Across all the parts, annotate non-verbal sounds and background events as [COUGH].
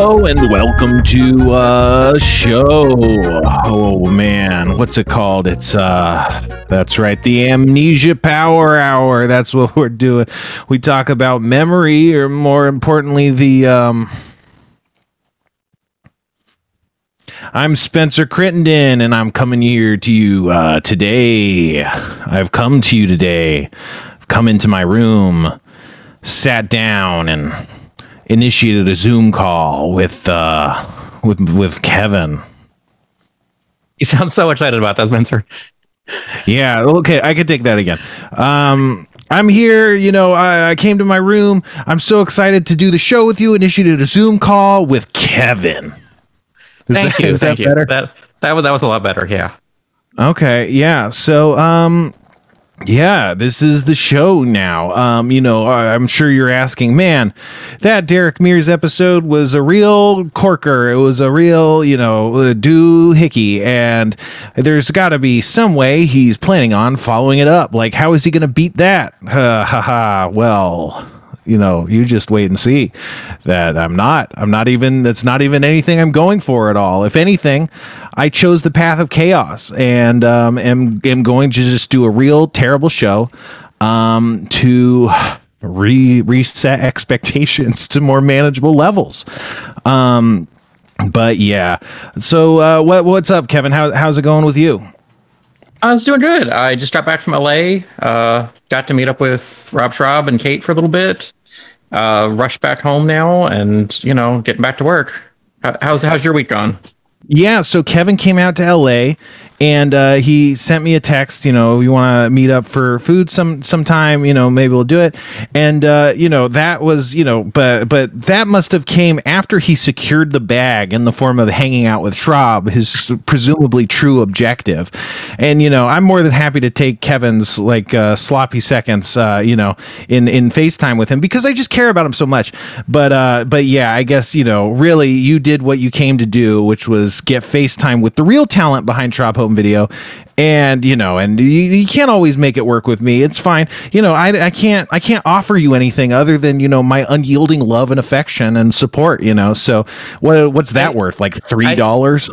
Hello and welcome to a show. Oh man, what's it called? It's uh that's right, the Amnesia Power Hour. That's what we're doing. We talk about memory or more importantly the um I'm Spencer Crittenden and I'm coming here to you uh today. I've come to you today. I've come into my room, sat down and initiated a Zoom call with uh with with Kevin. You sound so excited about that, Spencer. Yeah, okay, I could take that again. Um I'm here, you know, I, I came to my room. I'm so excited to do the show with you. Initiated a Zoom call with Kevin. Is Thank that- you. is that thank you. better? That that was that was a lot better. Yeah. Okay, yeah. So, um, yeah, this is the show now. Um, you know, I'm sure you're asking, man, that Derek Mears episode was a real corker. It was a real, you know, uh, doohickey, and there's got to be some way he's planning on following it up. Like, how is he going to beat that? Ha ha ha. Well. You know, you just wait and see that I'm not. I'm not even, that's not even anything I'm going for at all. If anything, I chose the path of chaos and um, am, am going to just do a real terrible show um, to re- reset expectations to more manageable levels. Um, but yeah, so uh, what what's up, Kevin? How, how's it going with you? I was doing good. I just got back from LA. Uh, got to meet up with Rob Schrab and Kate for a little bit. Uh, rushed back home now, and you know, getting back to work. How's how's your week gone? Yeah, so Kevin came out to LA and uh, he sent me a text, you know, you want to meet up for food some sometime, you know, maybe we'll do it. And uh, you know, that was, you know, but but that must have came after he secured the bag in the form of hanging out with Schrab, his presumably true objective. And you know, I'm more than happy to take Kevin's like uh, sloppy seconds, uh, you know, in in FaceTime with him because I just care about him so much. But uh, but yeah, I guess you know, really, you did what you came to do, which was get FaceTime with the real talent behind Schrab Home Video, and you know, and you, you can't always make it work with me. It's fine, you know. I, I can't I can't offer you anything other than you know my unyielding love and affection and support. You know, so what what's that I- worth? Like three dollars?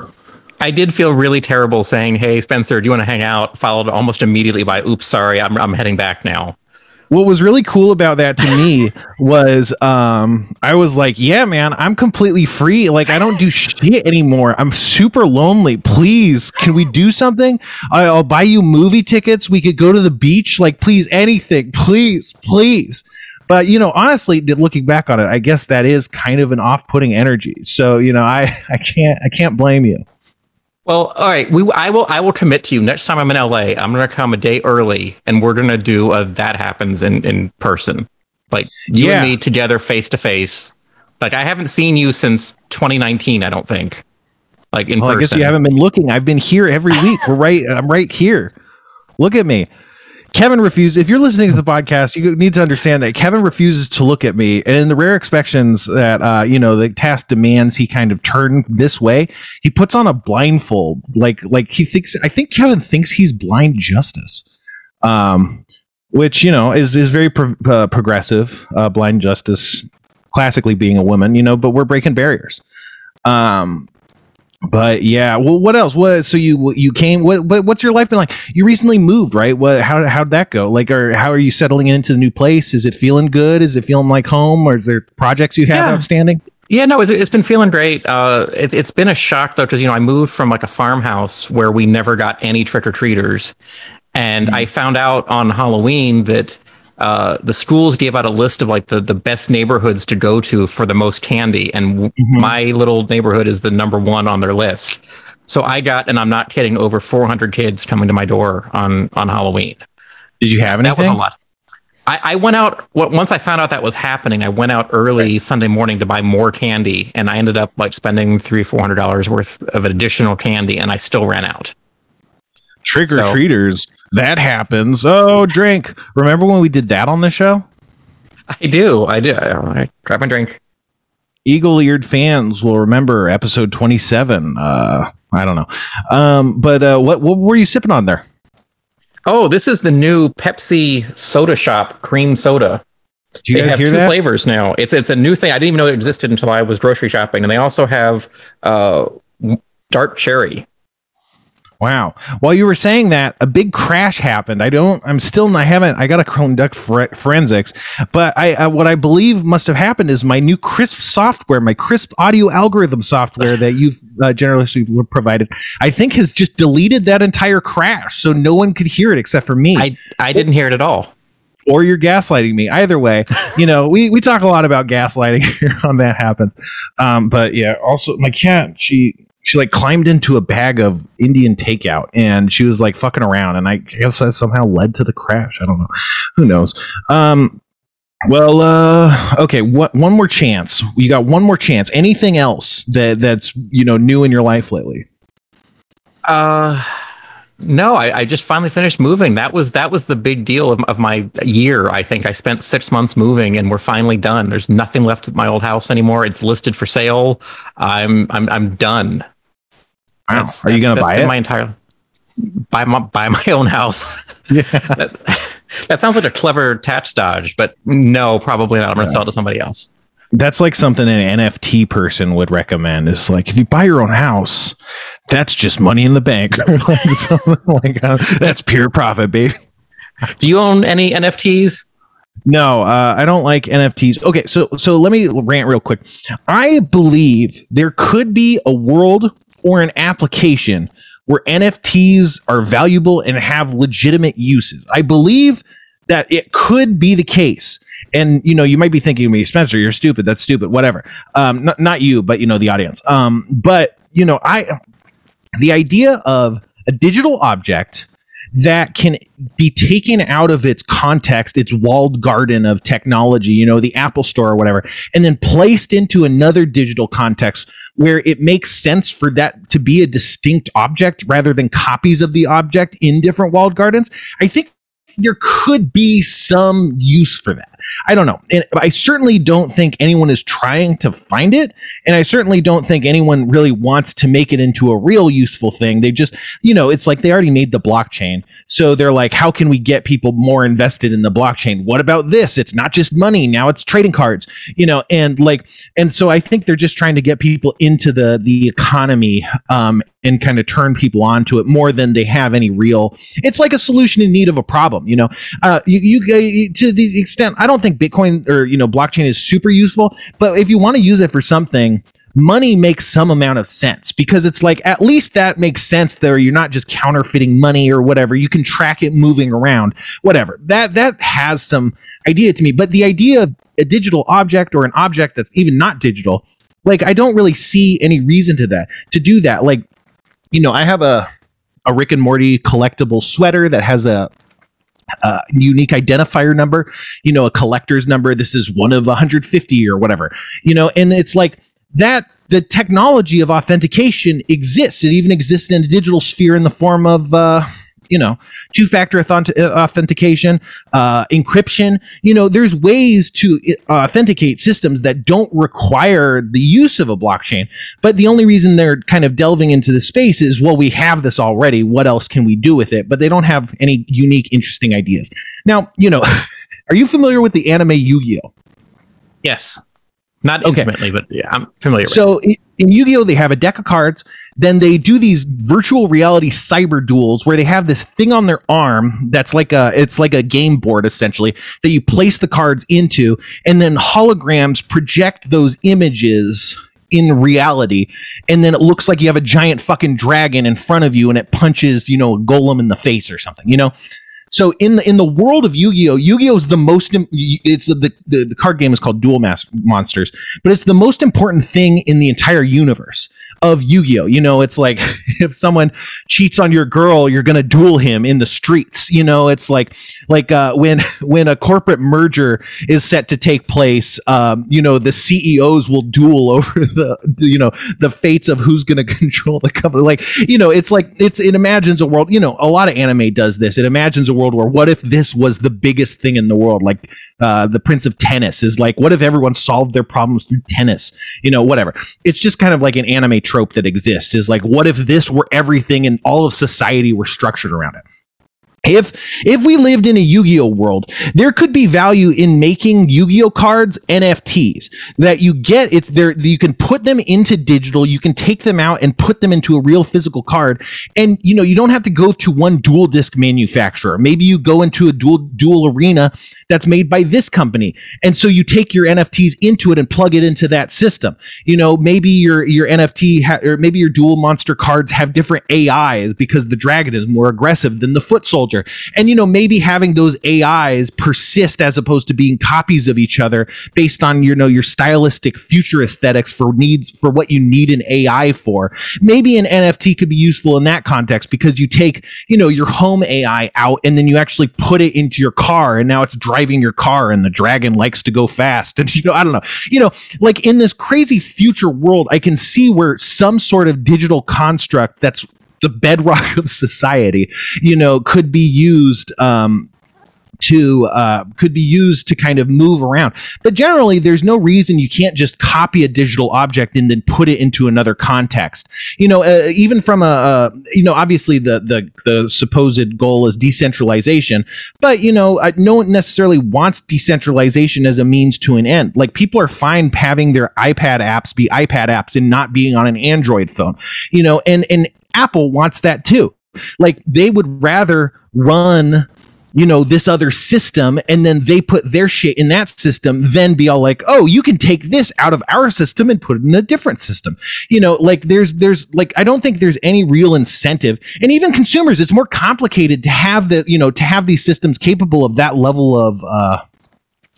I did feel really terrible saying, "Hey, Spencer, do you want to hang out?" Followed almost immediately by, "Oops, sorry, I'm I'm heading back now." What was really cool about that to me was um I was like, yeah, man, I'm completely free. Like I don't do shit anymore. I'm super lonely. Please, can we do something? I- I'll buy you movie tickets. We could go to the beach. Like, please, anything. Please, please. But you know, honestly, looking back on it, I guess that is kind of an off-putting energy. So you know, I [LAUGHS] I can't I can't blame you. Well, all right. We I will I will commit to you. Next time I'm in LA, I'm gonna come a day early, and we're gonna do a that happens in in person, like you Yeah. and me together, face to face. Like I haven't seen you since 2019. I don't think. Like in Well, person. I guess you haven't been looking. I've been here every week. We're right. I'm right here. Look at me. Kevin refuses. If you're listening to the podcast, you need to understand that Kevin refuses to look at me. And in the rare exceptions that uh, you know the task demands, he kind of turn this way. He puts on a blindfold, like like he thinks. I think Kevin thinks he's blind justice, um, which you know is is very pro- uh, progressive. Uh, blind justice, classically being a woman, you know, but we're breaking barriers. Um, but yeah, well, what else? What? So you you came? What, what? What's your life been like? You recently moved, right? What? How how'd that go? Like, or how are you settling into the new place? Is it feeling good? Is it feeling like home? Or is there projects you have Yeah. outstanding? Yeah, no, it's, it's been feeling great. Uh, it, it's been a shock though, because you know I moved from like a farmhouse where we never got any trick or treaters, and I found out on Halloween that uh, the schools gave out a list of like the the best neighborhoods to go to for the most candy, and w- my little neighborhood is the number one on their list. So I got, and I'm not kidding, over 400 kids coming to my door on on Halloween. Did you have anything? That was a lot. I, I went out once I found out that was happening. I went out early Sunday morning to buy more candy, and I ended up like spending three four hundred dollars worth of additional candy, and I still ran out. Trick or So- treaters. That happens. Oh, drink. Remember when we did that on the show? I do, I do. I, I grab my drink. Eagle eared fans will remember episode 27. Uh, I don't know. Um, but uh, what, what were you sipping on there? Oh, this is the new Pepsi Soda Shop cream soda. Do you they have two that? flavors now. It's it's a new thing. I didn't even know it existed until I was grocery shopping, and they also have uh, dark cherry. Wow. While you were saying that, a big crash happened. I don't. I'm still. I haven't. I got to conduct for, forensics. But I, uh, what I believe must have happened is my new Krisp software, my Krisp audio algorithm software that you've uh, generously provided, I think has just deleted that entire crash, so no one could hear it except for me. I I didn't hear it at all. or you're gaslighting me. Either way, [LAUGHS] you know, we, we talk a lot about gaslighting [LAUGHS] here on that happens. Um, but yeah, also my cat, she she like climbed into a bag of Indian takeout and she was like fucking around and I guess that somehow led to the crash. I don't know. Who knows? Um well uh okay, what one more chance. You got one more chance. Anything else that that's you know new in your life lately? Uh, no, I, I just finally finished moving. That was that was the big deal of, of my year. I think I spent six months moving, and we're finally done. There's nothing left at my old house anymore. It's listed for sale. I'm I'm I'm done. Wow. That's- Are you gonna buy it? My entire buy my buy my own house. [LAUGHS] yeah. that, [LAUGHS] that sounds like a clever tax dodge, but no, probably not. I'm going to sell it to somebody else. That's like something an NFT person would recommend. Is like if you buy your own house, that's just money in the bank. [LAUGHS] Like like uh, that's pure profit, baby. Do you own any NFTs? No, uh, I don't like NFTs. Okay, so so let me rant real quick. I believe there could be a world or an application where NFTs are valuable and have legitimate uses. I believe that it could be the case. And you know, you might be thinking me, Spencer, you're stupid. That's stupid. Whatever. Um, not not you, but you know the audience. Um, but you know, I the idea of a digital object that can be taken out of its context, its walled garden of technology, you know, the Apple Store or whatever, and then placed into another digital context where it makes sense for that to be a distinct object rather than copies of the object in different walled gardens. I think there could be some use for that. I don't know. And I certainly don't think anyone is trying to find it. And I certainly don't think anyone really wants to make it into a real useful thing. They just, you know, it's like they already made the blockchain. So they're like, how can we get people more invested in the blockchain? What about this? It's not just money. Now it's trading cards, you know, and like, and so I think they're just trying to get people into the, the economy, um, and kind of turn people onto it more than they have any real, it's like a solution in need of a problem, you know, uh, you, you, to the extent, I don't think Bitcoin or, you know, blockchain is super useful, but if you want to use it for something, money makes some amount of sense because it's like at least that makes sense there. You're not just counterfeiting money or whatever. You can track it moving around whatever. That that has some idea to me but the idea of a digital object or an object that's even not digital like i don't really see any reason to that to do that. Like you know i have a a rick and morty collectible sweater that has a uh, unique identifier number, you know, a collector's number. This is one of 150 or whatever, you know, and it's like that. The technology of authentication exists. It even exists in a digital sphere in the form of, uh, you know, two-factor authentication, uh, encryption. You know, there's ways to uh, authenticate systems that don't require the use of a blockchain. But the only reason they're kind of delving into the space is, well, we have this already. What else can we do with it? But they don't have any unique, interesting ideas. Now, you know, [LAUGHS] are you familiar with the anime Yu-Gi-Oh? Yes. Not Okay. intimately, but yeah, I'm familiar with it. So in Yu-Gi-Oh, they have a deck of cards. Then they do these virtual reality cyber duels where they have this thing on their arm that's like a it's like a game board essentially that you place the cards into, and then holograms project those images in reality and then it looks like you have a giant fucking dragon in front of you and it punches you know a golem in the face or something you know so in the in the world of Yu-Gi-Oh, Yu-Gi-Oh is the most. It's the, the the card game is called Duel Mas- Monsters, but it's the most important thing in the entire universe of Yu-Gi-Oh. You know, it's like [LAUGHS] if someone cheats on your girl, you're gonna duel him in the streets. You know, it's like like uh, when [LAUGHS] when a corporate merger is set to take place. Um, you know, the CEOs will duel [LAUGHS] over the you know the fates of who's gonna control the company. Like you know, it's like it's it imagines a world. You know, a lot of anime does this. It imagines a world where what if this was the biggest thing in the world, like uh, the Prince of Tennis is like, what if everyone solved their problems through tennis? You know, whatever. It's just kind of like an anime trope that exists. Is like, what if this were everything and all of society were structured around it? If if we lived in a Yu-Gi-Oh world, there could be value in making Yu-Gi-Oh cards NFTs that you get it's there you can put them into digital, you can take them out and put them into a real physical card and you know, you don't have to go to one Duel Disk manufacturer. Maybe you go into a duel duel arena that's made by this company. And so you take your NFTs into it and plug it into that system. You know, maybe your your NFT ha- or maybe your Duel Monster cards have different AIs because the dragon is more aggressive than the foot soldier and, you know, maybe having those AIs persist as opposed to being copies of each other based on, you know, your stylistic future aesthetics for needs for what you need an AI for. Maybe an NFT could be useful in that context because you take, you know, your home AI out and then you actually put it into your car and now it's driving your car and the dragon likes to go fast. [LAUGHS] And, you know, I don't know, you know, like in this crazy future world, I can see where some sort of digital construct that's the bedrock of society, you know, could be used um, to uh, could be used to kind of move around. But generally, there's no reason you can't just copy a digital object and then put it into another context. You know, uh, even from a, a, you know, obviously the the the supposed goal is decentralization, but you know, uh, no one necessarily wants decentralization as a means to an end. Like people are fine having their iPad apps be iPad apps and not being on an Android phone. You know, and and Apple wants that too. Like they would rather run you know this other system and then they put their shit in that system then be all like oh you can take this out of our system and put it in a different system you know like there's there's like i don't think there's any real incentive and even consumers it's more complicated to have the you know to have these systems capable of that level of uh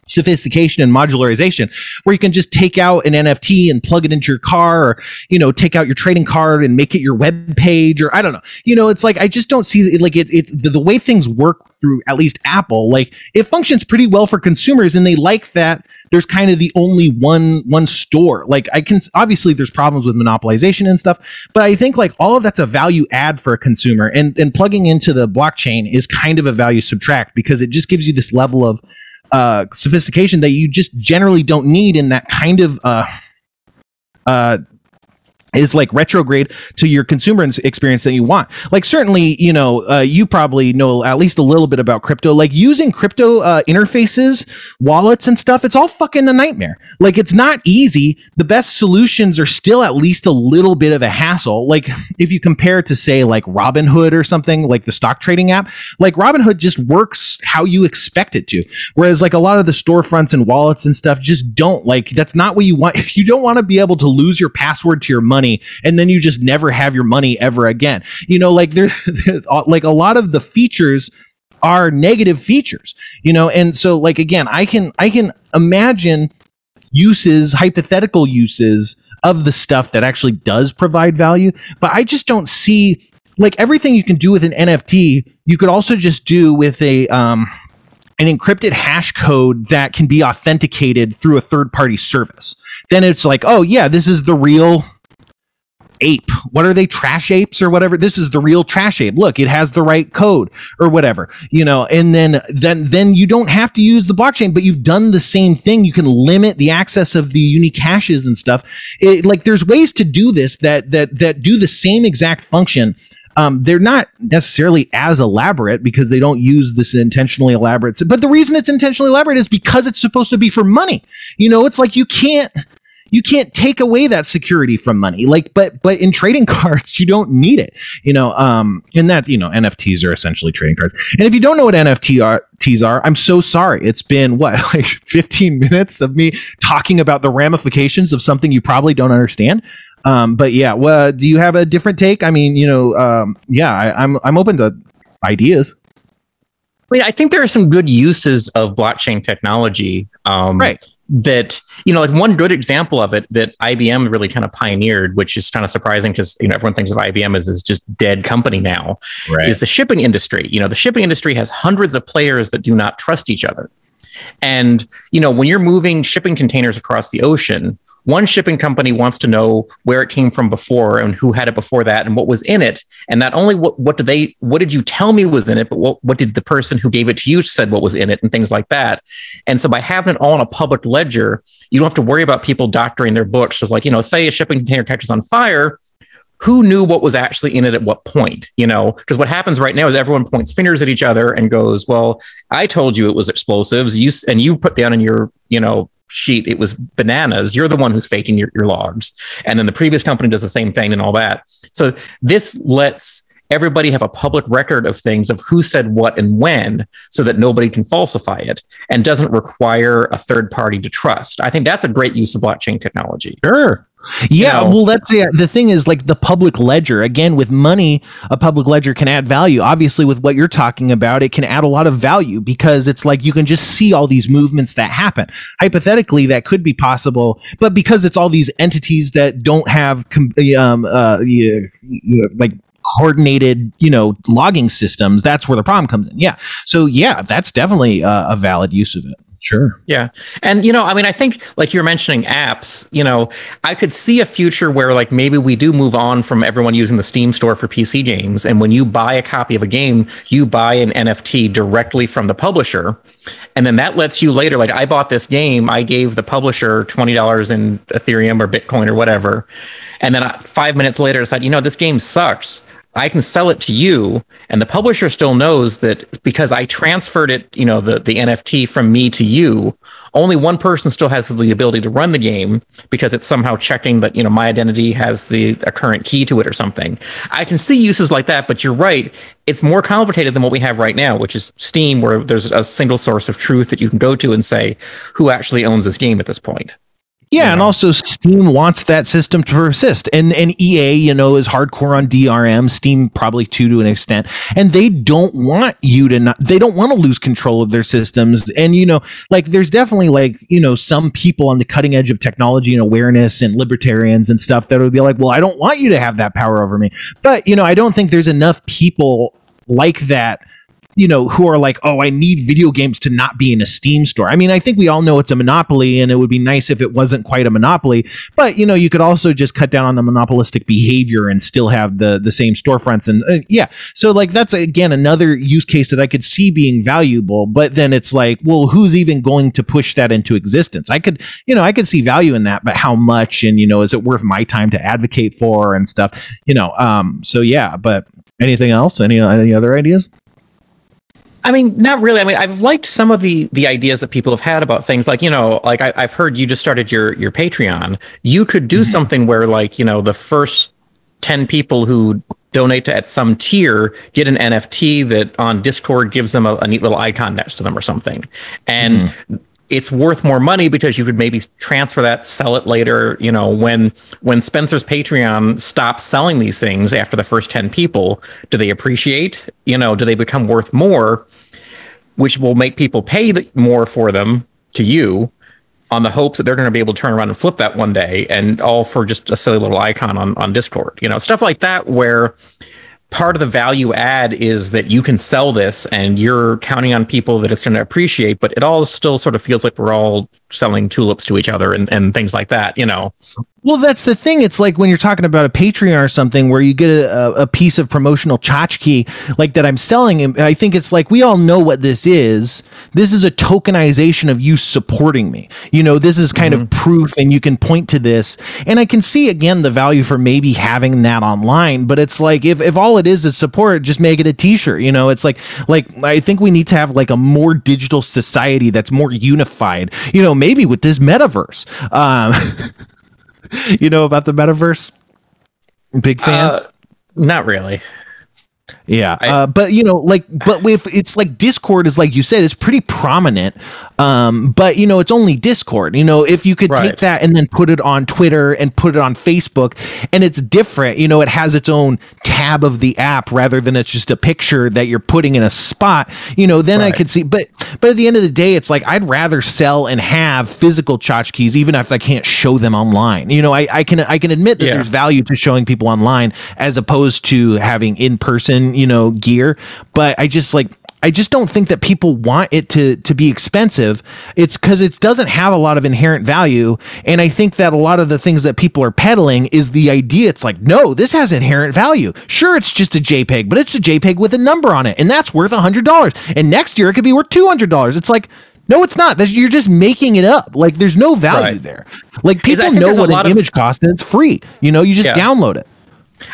sophistication and modularization where you can just take out an NFT and plug it into your car or you know take out your trading card and make it your web page or I don't know. You know it's like I just don't see like it, it the, the way things work through at least Apple like it functions pretty well for consumers and they like that there's kind of the only one one store. Like I can obviously there's problems with monopolization and stuff but I think like all of that's a value add for a consumer and and plugging into the blockchain is kind of a value subtract because it just gives you this level of uh, sophistication that you just generally don't need in that kind of uh, uh, is like retrograde to your consumer experience that you want. Like certainly, you know, uh, you probably know at least a little bit about crypto. Like using crypto uh, interfaces, wallets, and stuff. It's all fucking a nightmare. Like it's not easy. The best solutions are still at least a little bit of a hassle. Like [LAUGHS] if you compare it to say like Robinhood or something like the stock trading app, like Robinhood just works how you expect it to. Whereas like a lot of the storefronts and wallets and stuff just don't. Like that's not what you want. [LAUGHS] You don't want to be able to lose your password to your money money and then you just never have your money ever again. You know, like there's [LAUGHS] like a lot of the features are negative features, you know, and so like again, I can I can imagine uses, hypothetical uses of the stuff that actually does provide value, but I just don't see like everything you can do with an NFT, you could also just do with a um an encrypted hash code that can be authenticated through a third party service. Then it's like, oh yeah, this is the real ape. What are they? Trash apes or whatever. This is the real trash ape. Look, it has the right code or whatever, you know, and then, then, then you don't have to use the blockchain, but you've done the same thing. You can limit the access of the unique hashes and stuff. It, like there's ways to do this that, that, that do the same exact function. Um, they're not necessarily as elaborate because they don't use this intentionally elaborate. But the reason it's intentionally elaborate is because it's supposed to be for money. You know, it's like you can't you can't take away that security from money like but but in trading [LAUGHS] cards you don't need it you know um and that you know nfts are essentially trading cards and if you don't know what nfts are. I'm so sorry. It's been what, [LAUGHS] like 15 minutes of me talking about the ramifications of something you probably don't understand. Um, but yeah, well, do you have a different take? I mean, you know, um, yeah, I, I'm I'm open to ideas. I mean, I think there are some good uses of blockchain technology. Um, right that you know like one good example of it that IBM really kind of pioneered which is kind of surprising because you know everyone thinks of IBM as this just dead company now right. is the shipping industry you know the shipping industry has hundreds of players that do not trust each other and you know when you're moving shipping containers across the ocean one shipping company wants to know where it came from before and who had it before that and what was in it. And not only what what did they what did you tell me was in it but what, what did the person who gave it to you said what was in it and things like that. And so by having it all in a public ledger you don't have to worry about people doctoring their books. Just like you know say a shipping container catches on fire who knew what was actually in it at what point you know? Because what happens right now is everyone points fingers at each other and goes well i told you it was explosives. You and you put down in your you know sheet it was bananas. You're the one who's faking your, your logs. And then the previous company does the same thing and all that. So this lets everybody have a public record of things of who said what and when so that nobody can falsify it and doesn't require a third party to trust. I think that's a great use of blockchain technology. Sure yeah, You know? well, that's the the thing is like the public ledger. Again, with money, a public ledger can add value. Obviously, with what you're talking about, it can add a lot of value because it's like you can just see all these movements that happen. Hypothetically, that could be possible, but because it's all these entities that don't have um uh yeah, yeah, like coordinated you know logging systems that's where the problem comes in yeah so yeah that's definitely uh, a valid use of it sure Yeah. And, you know, I mean, I think like you're mentioning apps, you know, I could see a future where like maybe we do move on from everyone using the Steam store for PC games. And when you buy a copy of a game, you buy an NFT directly from the publisher. And then that lets you later, like I bought this game, I gave the publisher $20 in Ethereum or Bitcoin or whatever. And then I, five minutes later, decided, you know, this game sucks. I can sell it to you, and the publisher still knows that because I transferred it, you know, the, the NFT from me to you, only one person still has the ability to run the game because it's somehow checking that, you know, my identity has the a current key to it or something. I can see uses like that, but you're right. It's more complicated than what we have right now, which is Steam, where there's a single source of truth that you can go to and say who actually owns this game at this point. Yeah, and also Steam wants that system to persist. And and EA, you know, is hardcore on DRM, Steam probably too to an extent. And they don't want you to not they don't want to lose control of their systems. And you know, like there's definitely like, you know, some people on the cutting edge of technology and awareness and libertarians and stuff that would be like, "Well, I don't want you to have that power over me." But, you know, I don't think there's enough people like that you know, who are like, oh, I need video games to not be in a Steam store. I mean, I think we all know it's a monopoly and it would be nice if it wasn't quite a monopoly, but you know, you could also just cut down on the monopolistic behavior and still have the the same storefronts and uh, yeah. So like that's again another use case that I could see being valuable, but then it's like, well, who's even going to push that into existence? I could, you know, I could see value in that, but how much and you know, is it worth my time to advocate for and stuff, you know, um so yeah, but anything else? Any any other ideas? I mean, not really. I mean, I've liked some of the the ideas that people have had about things like, you know, like I, I've heard you just started your your Patreon. You could do mm-hmm. something where, like, you know, the first ten people who donate to at some tier get an NFT that on Discord gives them a, a neat little icon next to them or something, and mm-hmm. It's worth more money because you could maybe transfer that, sell it later. You know, when when Spencer's Patreon stops selling these things after the first ten people, do they appreciate? You know, do they become worth more? which will make people pay the, more for them to you on the hopes that they're going to be able to turn around and flip that one day and all for just a silly little icon on, on Discord. You know, stuff like that where part of the value add is that you can sell this and you're counting on people that it's going to appreciate, but it all still sort of feels like we're all selling tulips to each other and, and things like that, you know. Well, that's the thing. It's like when you're talking about a Patreon or something where you get a, a piece of promotional tchotchke like that I'm selling. and I think it's like we all know what this is. This is a tokenization of you supporting me. You know, this is kind of mm-hmm. proof, and you can point to this. And I can see again the value for maybe having that online. But it's like if, if all it is is support, just make it a T-shirt. You know, it's like like I think we need to have like a more digital society that's more unified. You know, maybe with this metaverse. Um, [LAUGHS] you know about the metaverse? Big fan. Uh, not really. Yeah, I- uh, but you know, like, but if it's like Discord is like you said, it's pretty prominent. Um, but you know, it's only Discord. You know, if you could Right. take that and then put it on Twitter and put it on Facebook, and it's different. You know, it has its own tab of the app rather than it's just a picture that you're putting in a spot. You know, then I could see. But but at the end of the day, it's like I'd rather sell and have physical tchotchkes, even if I can't show them online. You know, I, I can I can admit that Yeah. there's value to showing people online as opposed to having in person, you know, gear. But I just like I just don't think that people want it to to be expensive. It's because it doesn't have a lot of inherent value, and I think that a lot of the things that people are peddling is the idea. It's like, no, this has inherent value. Sure, it's just a JPEG, but it's a JPEG with a number on it, and that's worth a hundred dollars. And next year it could be worth two hundred dollars. It's like. No, it's not. That's, you're just making it up. Like, there's no value Right. there. Like, people know what an of- image costs, and it's free. You know, you just Yeah. download it.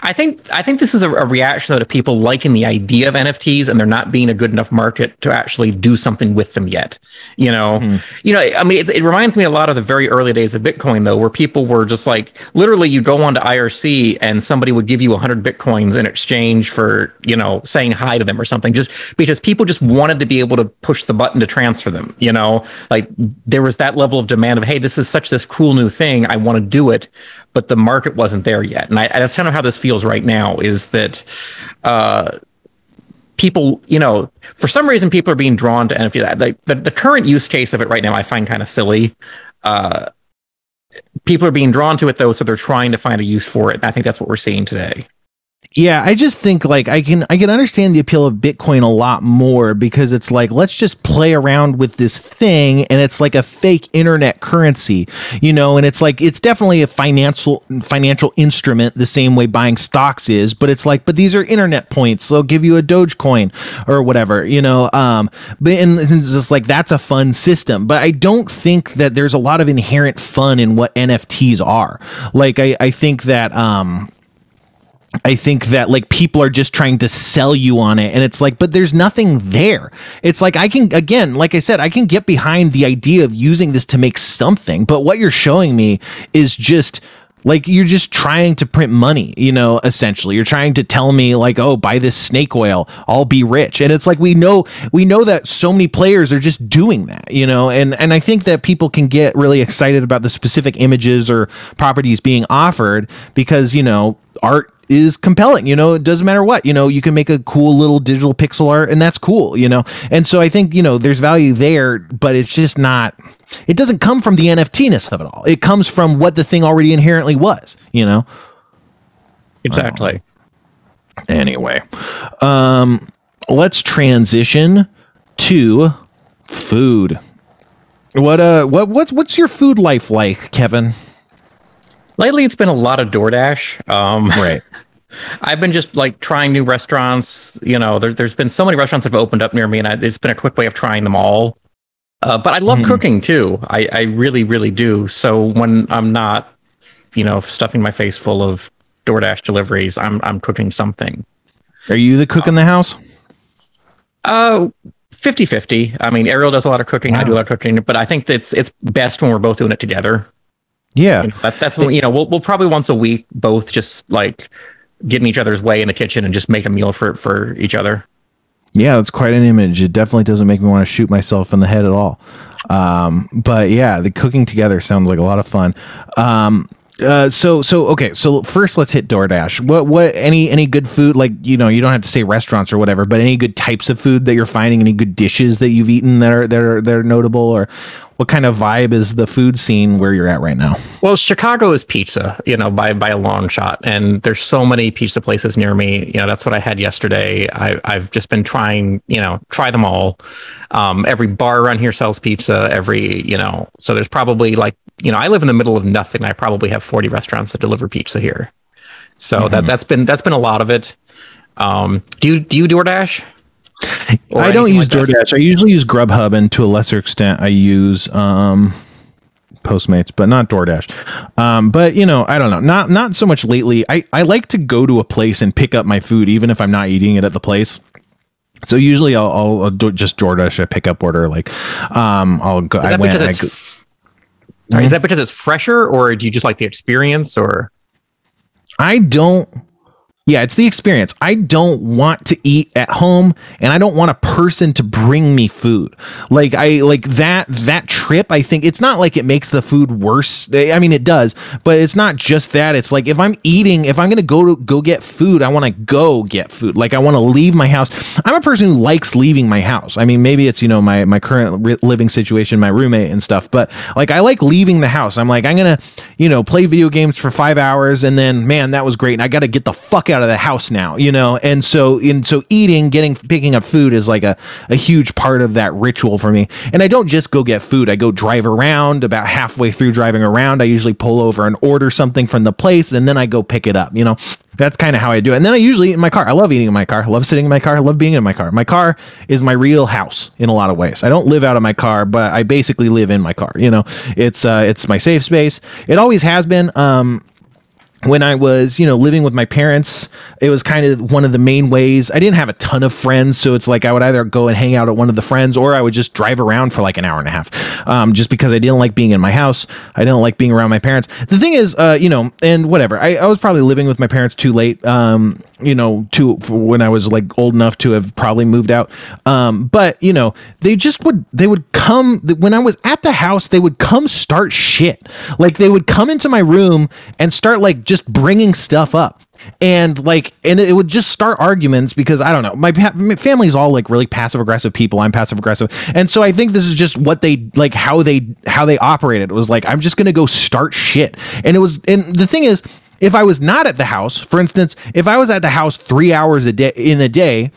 I think I think this is a, a reaction though to people liking the idea of NFTs and there not being a good enough market to actually do something with them yet. You know, mm. you know. I mean, it, it, reminds me a lot of the very early days of Bitcoin though, where people were just like, literally, you go on to IRC and somebody would give you hundred bitcoins in exchange for you know saying hi to them or something, just because people just wanted to be able to push the button to transfer them. You know, like there was that level of demand of, hey, this is such this cool new thing, I want to do it but the market wasn't there yet. And I, that's kind of how this feels right now is that uh, people, you know, for some reason, people are being drawn to NFT. Like the, the current use case of it right now, I find kind of silly. Uh, people are being drawn to it though, so they're trying to find a use for it. I think that's what we're seeing today. Yeah, I just think like I can I can understand the appeal of Bitcoin a lot more because it's like let's just play around with this thing and it's like a fake internet currency, you know, and it's like it's definitely a financial financial instrument the same way buying stocks is, but it's like but these are internet points. They'll give you a Dogecoin or whatever, you know. Um but and it's just like that's a fun system, but I don't think that there's a lot of inherent fun in what NFTs are. Like I I think that um I think that like people are just trying to sell you on it. And it's like, but there's nothing there. It's like, I can, again, like I said, I can get behind the idea of using this to make something. But what you're showing me is just like you're just trying to print money, you know, essentially. You're trying to tell me like, "Oh, buy this snake oil, I'll be rich." And it's like we know we know that so many players are just doing that, you know. And and I think that people can get really excited about the specific images or properties being offered because, you know, art is compelling. You know, it doesn't matter what. You know, you can make a cool little digital pixel art, and that's cool. You know, and so I think you know there's value there, but it's just not. It doesn't come from the NFTness of it all. It comes from what the thing already inherently was. You know. Exactly. Um, anyway, um, let's transition to food. What uh, what what's what's your food life like, Kevin? Lately, it's been a lot of DoorDash. Um, right. [LAUGHS] I've been just like trying new restaurants. You know, there, has been so many restaurants that have opened up near me, and I, it's been a quick way of trying them all. Uh, but I love mm. cooking too. I, I really, really do. So when I'm not, you know, stuffing my face full of DoorDash deliveries, I'm I'm cooking something. Are you the cook in the house? Uh 50-50. I mean, Ariel does a lot of cooking. Wow. I do a lot of cooking, but I think it's it's best when we're both doing it together. Yeah, you know, that, that's what you know. We'll we'll probably once a week both just like get in each other's way in the kitchen and just make a meal for for each other. Yeah, that's quite an image. It definitely doesn't make me want to shoot myself in the head at all. Um, but yeah, the cooking together sounds like a lot of fun. Um, uh, so so okay. So first, let's hit DoorDash. What what any any good food like you know you don't have to say restaurants or whatever, but any good types of food that you're finding, any good dishes that you've eaten that are that are that are notable, or what kind of vibe is the food scene where you're at right now? Well, Chicago is pizza, you know, by by a long shot, and there's so many pizza places near me. You know, that's what I had yesterday. I, I've just been trying, you know, try them all. Um, every bar around here sells pizza. Every, you know, so there's probably like, you know, I live in the middle of nothing. I probably have 40 restaurants that deliver pizza here. So mm-hmm. that that's been that's been a lot of it. Um, do you do you DoorDash? I don't use like DoorDash. I usually use Grubhub, and to a lesser extent, I use um, Postmates, but not DoorDash. Um, but you know, I don't know. Not not so much lately. I I like to go to a place and pick up my food, even if I'm not eating it at the place. So usually I'll, I'll, I'll do just DoorDash a pickup order. Like, um, I'll go. Is that I went, because it's go, f- sorry, mm-hmm. is that because it's fresher, or do you just like the experience, or? I don't yeah, it's the experience. I don't want to eat at home and I don't want a person to bring me food. Like I like that that trip, I think it's not like it makes the food worse. I mean it does, but it's not just that. It's like if I'm eating, if I'm going to go to go get food, I want to go get food. Like I want to leave my house. I'm a person who likes leaving my house. I mean, maybe it's, you know, my my current living situation, my roommate and stuff, but like I like leaving the house. I'm like I'm going to, you know, play video games for 5 hours and then man, that was great and I got to get the fuck out of the house now, you know? And so, in so eating, getting, picking up food is like a, a huge part of that ritual for me. And I don't just go get food, I go drive around. About halfway through driving around, I usually pull over and order something from the place, and then I go pick it up, you know? That's kind of how I do it. And then I usually eat in my car. I love eating in my car. I love sitting in my car. I love being in my car. My car is my real house in a lot of ways. I don't live out of my car, but I basically live in my car. You know, it's uh, it's my safe space. It always has been. Um, when I was, you know, living with my parents, it was kind of one of the main ways. I didn't have a ton of friends, so it's like I would either go and hang out at one of the friends, or I would just drive around for like an hour and a half, um, just because I didn't like being in my house. I didn't like being around my parents. The thing is, uh, you know, and whatever. I, I was probably living with my parents too late. Um, you know, to when I was like old enough to have probably moved out. Um, but you know, they just would they would come when I was at the house. They would come start shit. Like they would come into my room and start like just bringing stuff up and like and it would just start arguments because i don't know my, pa- my family's all like really passive aggressive people i'm passive aggressive and so i think this is just what they like how they how they operated it was like i'm just gonna go start shit and it was and the thing is if I was not at the house, for instance, if I was at the house three hours a day in a day,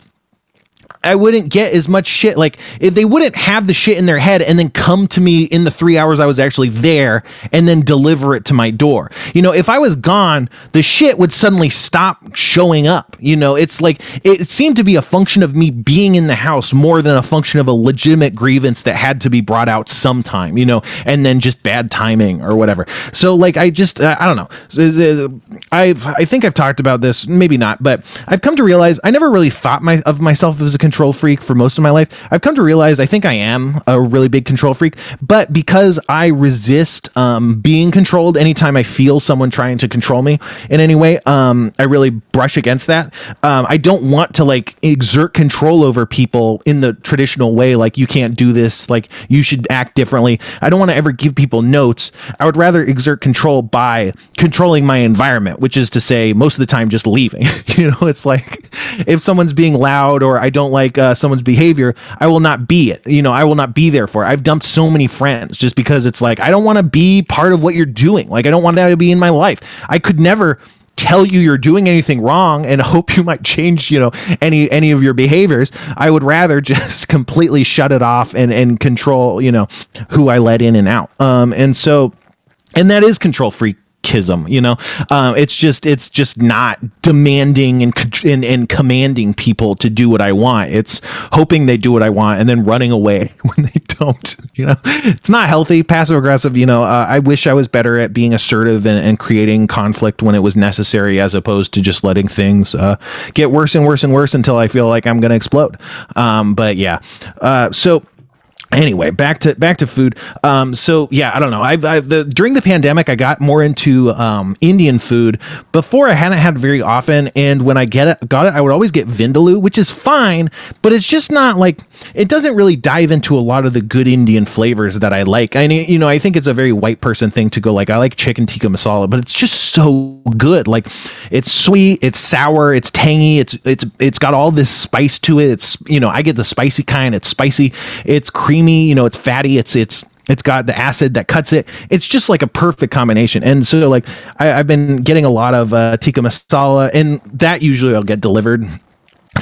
I wouldn't get as much shit. Like they wouldn't have the shit in their head and then come to me in the three hours I was actually there and then deliver it to my door. You know, if I was gone, the shit would suddenly stop showing up. You know, it's like it seemed to be a function of me being in the house more than a function of a legitimate grievance that had to be brought out sometime. You know, and then just bad timing or whatever. So like I just uh, I don't know. I've I think I've talked about this, maybe not, but I've come to realize I never really thought my of myself as a control freak for most of my life. I've come to realize I think I am a really big control freak, but because I resist um, being controlled anytime I feel someone trying to control me in any way, um, I really brush against that. Um, I don't want to like exert control over people in the traditional way, like you can't do this, like you should act differently. I don't want to ever give people notes. I would rather exert control by controlling my environment, which is to say, most of the time, just leaving. [LAUGHS] you know, it's like if someone's being loud or I don't like uh, someone's behavior, I will not be it. You know, I will not be there for it. I've dumped so many friends just because it's like, I don't want to be part of what you're doing. Like, I don't want that to be in my life. I could never tell you you're doing anything wrong and [LAUGHS] hope you might change you know any any of your behaviors i would rather [LAUGHS] just completely shut it off and and control you know who i let in and out um and so and that is control freak kism you know? Um, it's just it's just not demanding and, and and commanding people to do what i want. It's hoping they do what i want and then running away [LAUGHS] when they don't you know? It's not healthy passive aggressive you know? Uh, i wish i was better at being assertive and, and, creating conflict when it was necessary as opposed to just letting things uh, get worse and worse and worse until i feel like i'm going to explode. Um, but yeah. Uh, so anyway back to back to food. Um so yeah i don't know. I've, I've the during the pandemic i got more into um indian food. Before i hadn't had very often and when i get it got it i would always get vindaloo which is fine but it's just not like it doesn't really dive into a lot of the good indian flavors that i like. I you know i think it's a very white person thing to go like i like chicken tikka masala but it's just so good. Like it's sweet it's sour it's tangy it's it's it's got all this spice to it. It's you know i get the spicy kind it's spicy. It's creamy creamy, you know, it's fatty, it's it's it's got the acid that cuts it. It's just like a perfect combination. And so, like, I, have been getting a lot of uh, tikka masala, and that usually I'll get delivered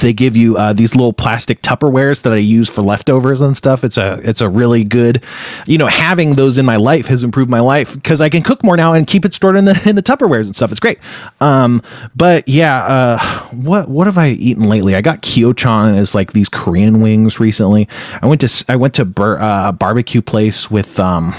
they give you uh, these little plastic Tupperwares that I use for leftovers and stuff. It's a it's a really good, you know, having those in my life has improved my life because I can cook more now and keep it stored in the in the Tupperwares and stuff. It's great. Um, but yeah, uh, what what have I eaten lately? I got Kyochon as like these Korean wings recently. I went to I went to bur- uh, a barbecue place with um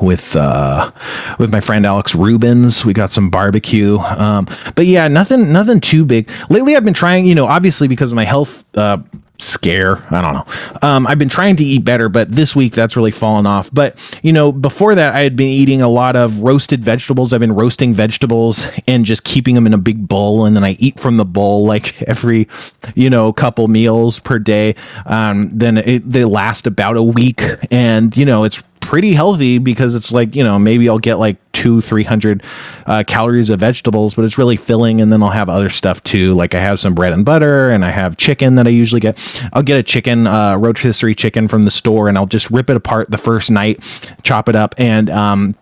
with uh with my friend Alex Rubens. We got some barbecue. Um but yeah, nothing nothing too big. Lately I've been trying, you know, obviously because of my health uh scare. I don't know. Um, I've been trying to eat better, but this week that's really fallen off. But you know, before that, I had been eating a lot of roasted vegetables. I've been roasting vegetables and just keeping them in a big bowl, and then I eat from the bowl like [LAUGHS] every, you know, couple meals per day. Um, then it, they last about a week, and you know, it's pretty healthy because it's like you know maybe I'll get like two three hundred uh, calories of vegetables, but it's really filling. And then I'll have other stuff too, like I have some bread and butter, and I have chicken that I usually get. I'll get a chicken uh, rotisserie chicken from the store, and I'll just rip it apart the first night, chop it up, and um,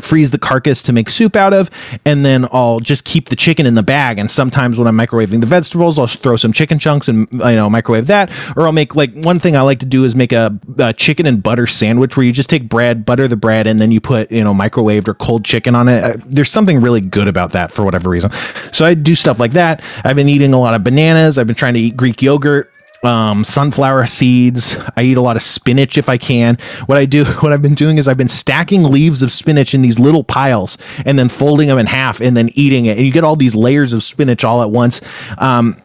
freeze the carcass to make soup out of and then I'll just keep the chicken in the bag. And sometimes when I'm microwaving the vegetables I'll throw some chicken chunks and you know microwave that. Or I'll make like one thing I like to do is make a, a chicken and butter sandwich where you just take bread butter the bread and then you put you know microwaved or cold chicken on it. Uh, there's something really good about that for whatever reason. So I do stuff like that. I've been eating a lot of bananas. I've been trying to eat Greek yogurt um, sunflower seeds. I eat a lot of spinach if I can. What I do, [LAUGHS] what I've been doing is I've been stacking leaves of spinach in these little piles and then folding them in half and then eating it. And you get all these layers of spinach all at once. Um,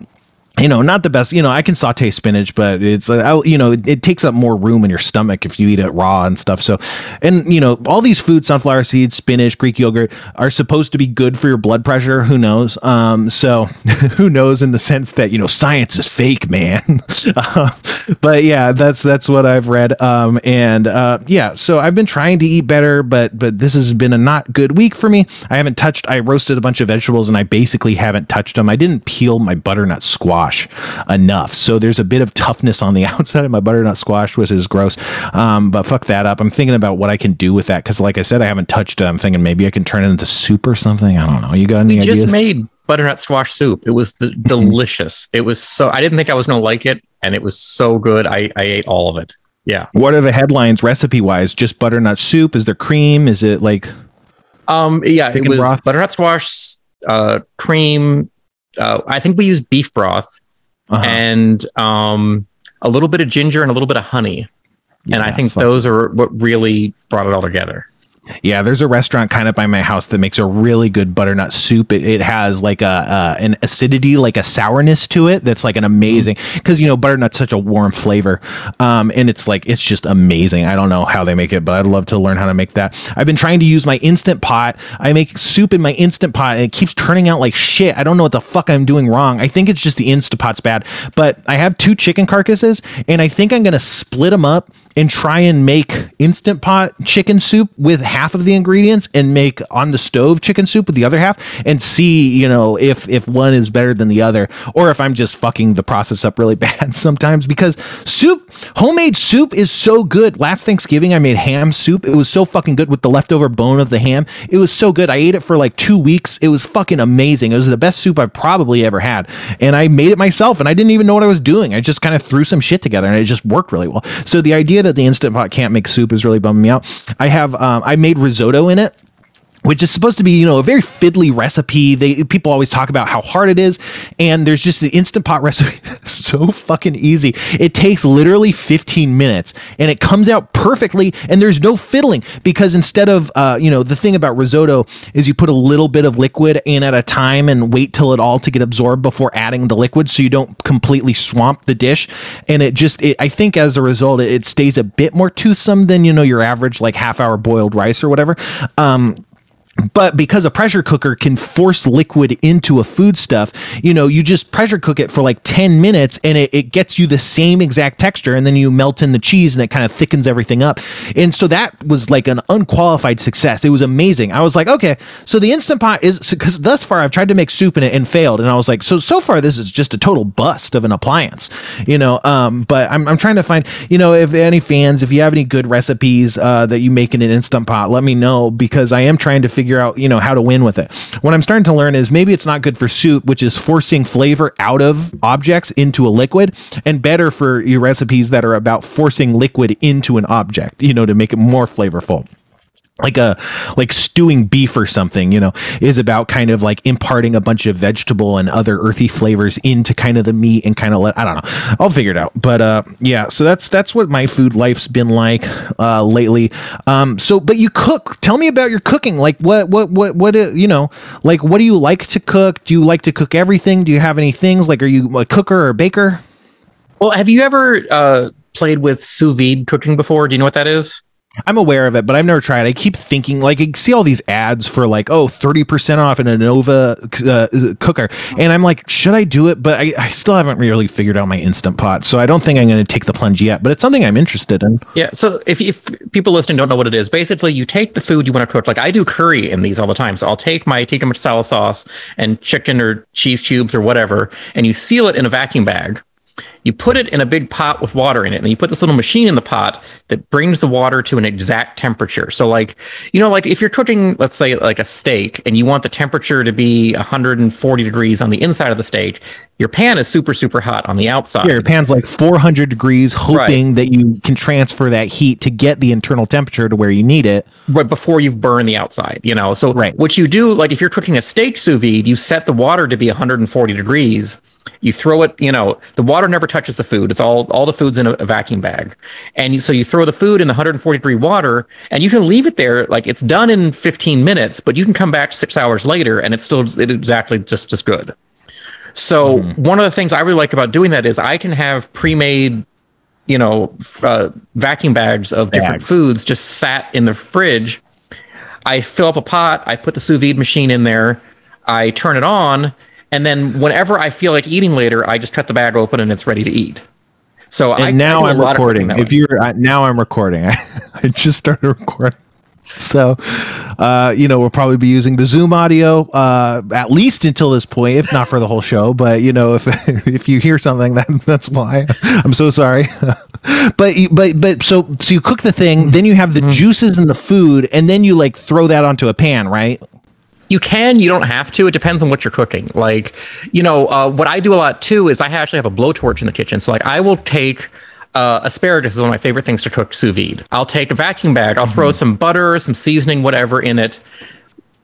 you know, not the best. You know, I can saute spinach, but it's uh, you know, it, takes up more room in your stomach if you eat it raw and stuff. So, and you know, all these foods, sunflower seeds, spinach, Greek yogurt, are supposed to be good for your blood pressure. Who knows? Um, so [LAUGHS] who knows in the sense that you know, science is fake, man. uh, [LAUGHS] but yeah, that's that's what I've read. Um, and uh, yeah, so I've been trying to eat better, but but this has been a not good week for me. I haven't touched. I roasted a bunch of vegetables, and I basically haven't touched them. I didn't peel my butternut squash squash enough. So there's a bit of toughness on the [LAUGHS] outside of my butternut squash, which is gross. Um, but fuck that up. I'm thinking about what I can do with that because, like I said, I haven't touched it. I'm thinking maybe I can turn it into soup or something. I don't know. You got any we ideas? just made butternut squash soup. It was the, [LAUGHS] delicious. it was so. I didn't think I was going to like it, and it was so good. I I ate all of it. Yeah. What are the headlines recipe wise? Just butternut soup? Is there cream? Is it like? Um. Yeah. It was broth? butternut squash, uh, cream. Uh, I think we used beef broth uh-huh. and um, a little bit of ginger and a little bit of honey. Yeah, and I think those are what really brought it all together. Yeah, there's a restaurant kind of by my house that makes a really good butternut soup. It, it has like a uh, an acidity, like a sourness to it that's like an amazing because you know butternut's such a warm flavor, um, and it's like it's just amazing. I don't know how they make it, but I'd love to learn how to make that. I've been trying to use my instant pot. I make soup in my instant pot, and it keeps turning out like shit. I don't know what the fuck I'm doing wrong. I think it's just the instant pot's bad. But I have two chicken carcasses, and I think I'm gonna split them up and try and make instant pot chicken soup with half of the ingredients and make on the stove chicken soup with the other half and see, you know, if if one is better than the other or if I'm just fucking the process up really [LAUGHS] bad sometimes because soup, homemade soup is so good. Last Thanksgiving I made ham soup. It was so fucking good with the leftover bone of the ham. It was so good. I ate it for like 2 weeks. It was fucking amazing. It was the best soup I've probably ever had. And I made it myself and I didn't even know what I was doing. I just kind of threw some shit together and it just worked really well. So the idea that the instant pot can't make soup is really bumming me out. I have um, I made risotto in it which is supposed to be, you know, a very fiddly recipe. They people always talk about how hard it is, and there's just an instant pot recipe [LAUGHS] so fucking easy. It takes literally 15 minutes, and it comes out perfectly, and there's no fiddling because instead of, uh, you know, the thing about risotto is you put a little bit of liquid in at a time and wait till it all to get absorbed before adding the liquid, so you don't completely swamp the dish, and it just, it, I think as a result, it, it stays a bit more toothsome than you know your average like half hour boiled rice or whatever. Um, but because a pressure cooker can force liquid into a foodstuff, you know, you just pressure cook it for like 10 minutes and it, it gets you the same exact texture. And then you melt in the cheese and it kind of thickens everything up. And so that was like an unqualified success. It was amazing. I was like, okay, so the Instant Pot is because thus far I've tried to make soup in it and failed. And I was like, so, so far this is just a total bust of an appliance, you know. Um, but I'm, I'm trying to find, you know, if any fans, if you have any good recipes uh, that you make in an Instant Pot, let me know because I am trying to figure figure out, you know, how to win with it. What I'm starting to learn is maybe it's not good for soup, which is forcing flavor out of objects into a liquid, and better for your recipes that are about forcing liquid into an object, you know, to make it more flavorful like a like stewing beef or something you know is about kind of like imparting a bunch of vegetable and other earthy flavors into kind of the meat and kind of let i don't know. I'll figure it out. But uh yeah so that's that's what my food life's been like uh lately. Um so but you cook. Tell me about your cooking. Like what what what what uh, you know like what do you like to cook? Do you like to cook everything? Do you have any things? Like are you a cooker or a baker? Well have you ever uh played with sous vide cooking before? Do you know what that is I'm aware of it, but I've never tried. I keep thinking, like, I see all these ads for like, oh, 30% off an Anova uh, cooker. And I'm like, should I do it? But I, I, still haven't really figured out my Instant Pot. So I don't think I'm going to take the plunge yet, but it's something I'm interested in. Yeah. So if, if people listening don't know what it is, basically you take the food you want to cook. Like I do curry in these all the time. So I'll take my tikka masala sauce and chicken or cheese cubes or whatever, and you seal it in a vacuum bag you put it in a big pot with water in it, and you put this little machine in the pot that brings the water to an exact temperature. So, like, you know, like if you're cooking, let's say, like a steak, and you want the temperature to be 140 degrees on the inside of the steak, your pan is super, super hot on the outside. Yeah, your pan's like 400 degrees, hoping right. that you can transfer that heat to get the internal temperature to where you need it. Right before you've burned the outside, you know. So, right. what you do, like if you're cooking a steak sous vide, you set the water to be 140 degrees. You throw it, you know, the water never touches the food. It's all all the food's in a, a vacuum bag, and so you throw the food in the 140 degree water, and you can leave it there like it's done in 15 minutes, but you can come back six hours later, and it's still it exactly just as good. So mm-hmm. one of the things I really like about doing that is I can have pre-made, you know, uh, vacuum bags of bags. different foods just sat in the fridge. I fill up a pot, I put the sous vide machine in there, I turn it on, and then whenever I feel like eating later, I just cut the bag open and it's ready to eat. So and I, now I am recording. If you're uh, now I'm recording. I, [LAUGHS] I just started recording. So, uh, you know, we'll probably be using the Zoom audio uh, at least until this point, if not for the whole show. But you know, if [LAUGHS] if you hear something, that [LAUGHS] that's why. I'm so sorry. but but but so so you cook the thing, then you have the mm-hmm. juices and the food, and then you like throw that onto a pan, right? You can, you don't have to. It depends on what you're cooking. Like, you know, uh, what I do a lot too is I actually have a blowtorch in the kitchen. So, like, I will take uh, asparagus is one of my favorite things to cook sous vide. I'll take a vacuum bag, I'll mm-hmm. throw some butter, some seasoning, whatever in it,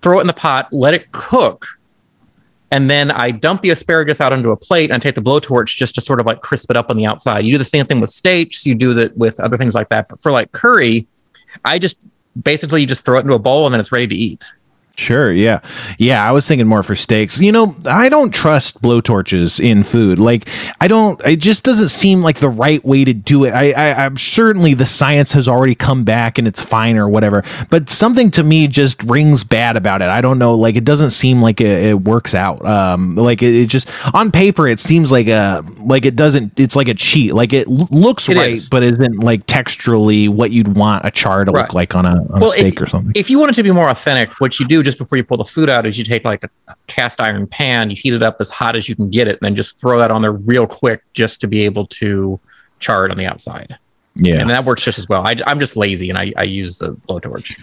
throw it in the pot, let it cook. And then I dump the asparagus out onto a plate and take the blowtorch just to sort of like crisp it up on the outside. You do the same thing with steaks, you do that with other things like that. But for like curry, I just basically you just throw it into a bowl and then it's ready to eat. Sure. Yeah. Yeah. I was thinking more for steaks. You know, I don't trust blowtorches in food. Like, I don't, it just doesn't seem like the right way to do it. I, I, I'm certainly the science has already come back and it's fine or whatever, but something to me just rings bad about it. I don't know. Like, it doesn't seem like it, it works out. Um, like it, it, just on paper, it seems like a, like it doesn't, it's like a cheat. Like it looks it right, is. but isn't like texturally what you'd want a char to right. look like on a, on well, a steak if, or something. If you want it to be more authentic, what you do just before you pull the food out is you take like a cast iron pan, you heat it up as hot as you can get it, and then just throw that on there real quick just to be able to char it on the outside. Yeah. And that works just as well. I, am just lazy and I, I use the blowtorch.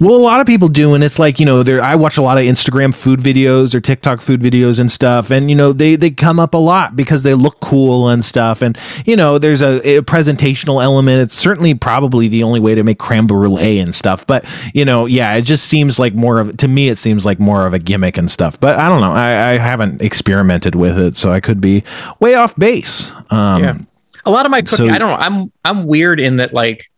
Well, a lot of people do, and it's like you know, there. I watch a lot of Instagram food videos or TikTok food videos and stuff, and you know, they they come up a lot because they look cool and stuff, and you know, there's a, a presentational element. It's certainly probably the only way to make creme brulee and stuff, but you know, yeah, it just seems like more of to me, it seems like more of a gimmick and stuff. But I don't know, I, I haven't experimented with it, so I could be way off base. Um, yeah, a lot of my cooking, so, I don't know, I'm I'm weird in that like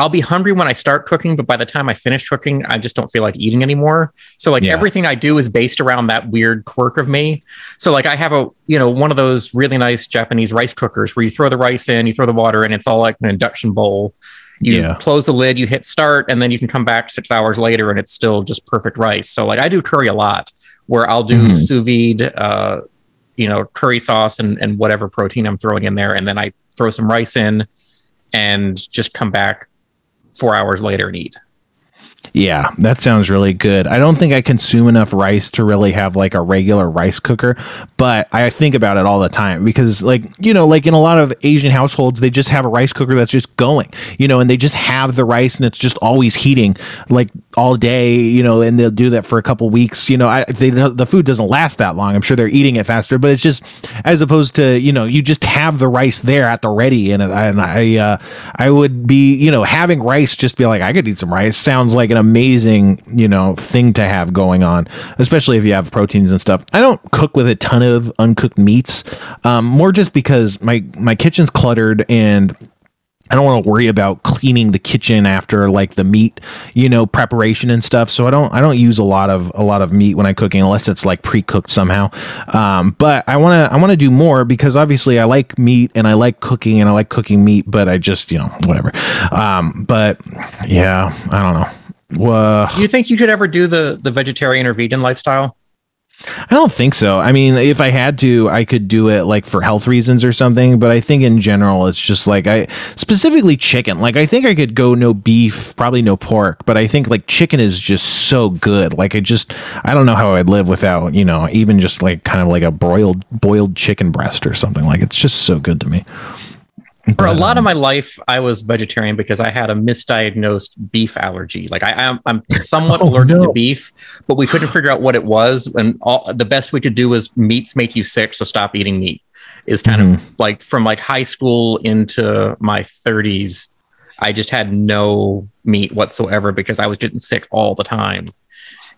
I'll be hungry when I start cooking, but by the time I finish cooking, I just don't feel like eating anymore. So like yeah. everything I do is based around that weird quirk of me. So like I have a, you know, one of those really nice Japanese rice cookers where you throw the rice in, you throw the water in, it's all like an induction bowl. You yeah. close the lid, you hit start, and then you can come back six hours later and it's still just perfect rice. So like I do curry a lot where I'll do mm-hmm. sous vide, uh, you know, curry sauce and, and whatever protein I'm throwing in there. And then I throw some rice in and just come back four hours later and eat. Yeah, that sounds really good. I don't think I consume enough rice to really have like a regular rice cooker, but I think about it all the time because, like, you know, like in a lot of Asian households, they just have a rice cooker that's just going, you know, and they just have the rice and it's just always heating like all day, you know, and they'll do that for a couple weeks. You know, I, they, the food doesn't last that long. I'm sure they're eating it faster, but it's just as opposed to, you know, you just have the rice there at the ready. And, and I, uh, I would be, you know, having rice just be like, I could eat some rice sounds like an amazing, you know, thing to have going on, especially if you have proteins and stuff. I don't cook with a ton of uncooked meats, um, more just because my my kitchen's cluttered and I don't want to worry about cleaning the kitchen after like the meat, you know, preparation and stuff. So I don't I don't use a lot of a lot of meat when I'm cooking unless it's like pre-cooked somehow. Um, but I want to I want to do more because obviously I like meat and I like cooking and I like cooking meat, but I just, you know, whatever. Um, but yeah, I don't know. Well, do you think you could ever do the the vegetarian or vegan lifestyle? I don't think so. I mean, if I had to, I could do it like for health reasons or something, but I think in general it's just like I specifically chicken. Like I think I could go no beef, probably no pork, but I think like chicken is just so good. Like I just I don't know how I'd live without, you know, even just like kind of like a broiled boiled chicken breast or something. Like it's just so good to me. For a lot of my life, I was vegetarian because I had a misdiagnosed beef allergy. Like I, am I'm, I'm [LAUGHS] somewhat oh, allergic no. to beef, but we couldn't figure out what it was. And all, the best we could do was meats make you sick, so stop eating meat. Is kind mm-hmm. of like from like high school into my 30s. I just had no meat whatsoever because I was getting sick all the time.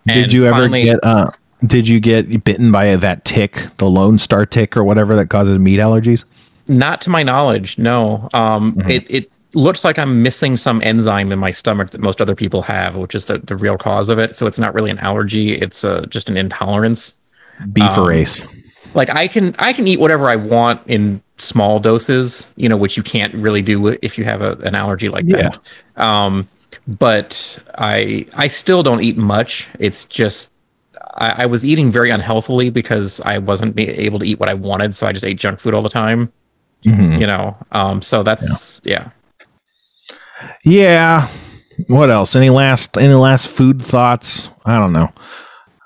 And did you ever finally, get? Uh, did you get bitten by that tick, the Lone Star tick or whatever that causes meat allergies? Not to my knowledge, no. Um, mm-hmm. It it looks like I'm missing some enzyme in my stomach that most other people have, which is the, the real cause of it. So it's not really an allergy; it's uh, just an intolerance. Beefarase. Um, like I can I can eat whatever I want in small doses, you know, which you can't really do if you have a, an allergy like yeah. that. Um, but I I still don't eat much. It's just I, I was eating very unhealthily because I wasn't able to eat what I wanted, so I just ate junk food all the time. Mm-hmm. You know, um, so that's yeah. yeah. Yeah. What else? Any last any last food thoughts? I don't know.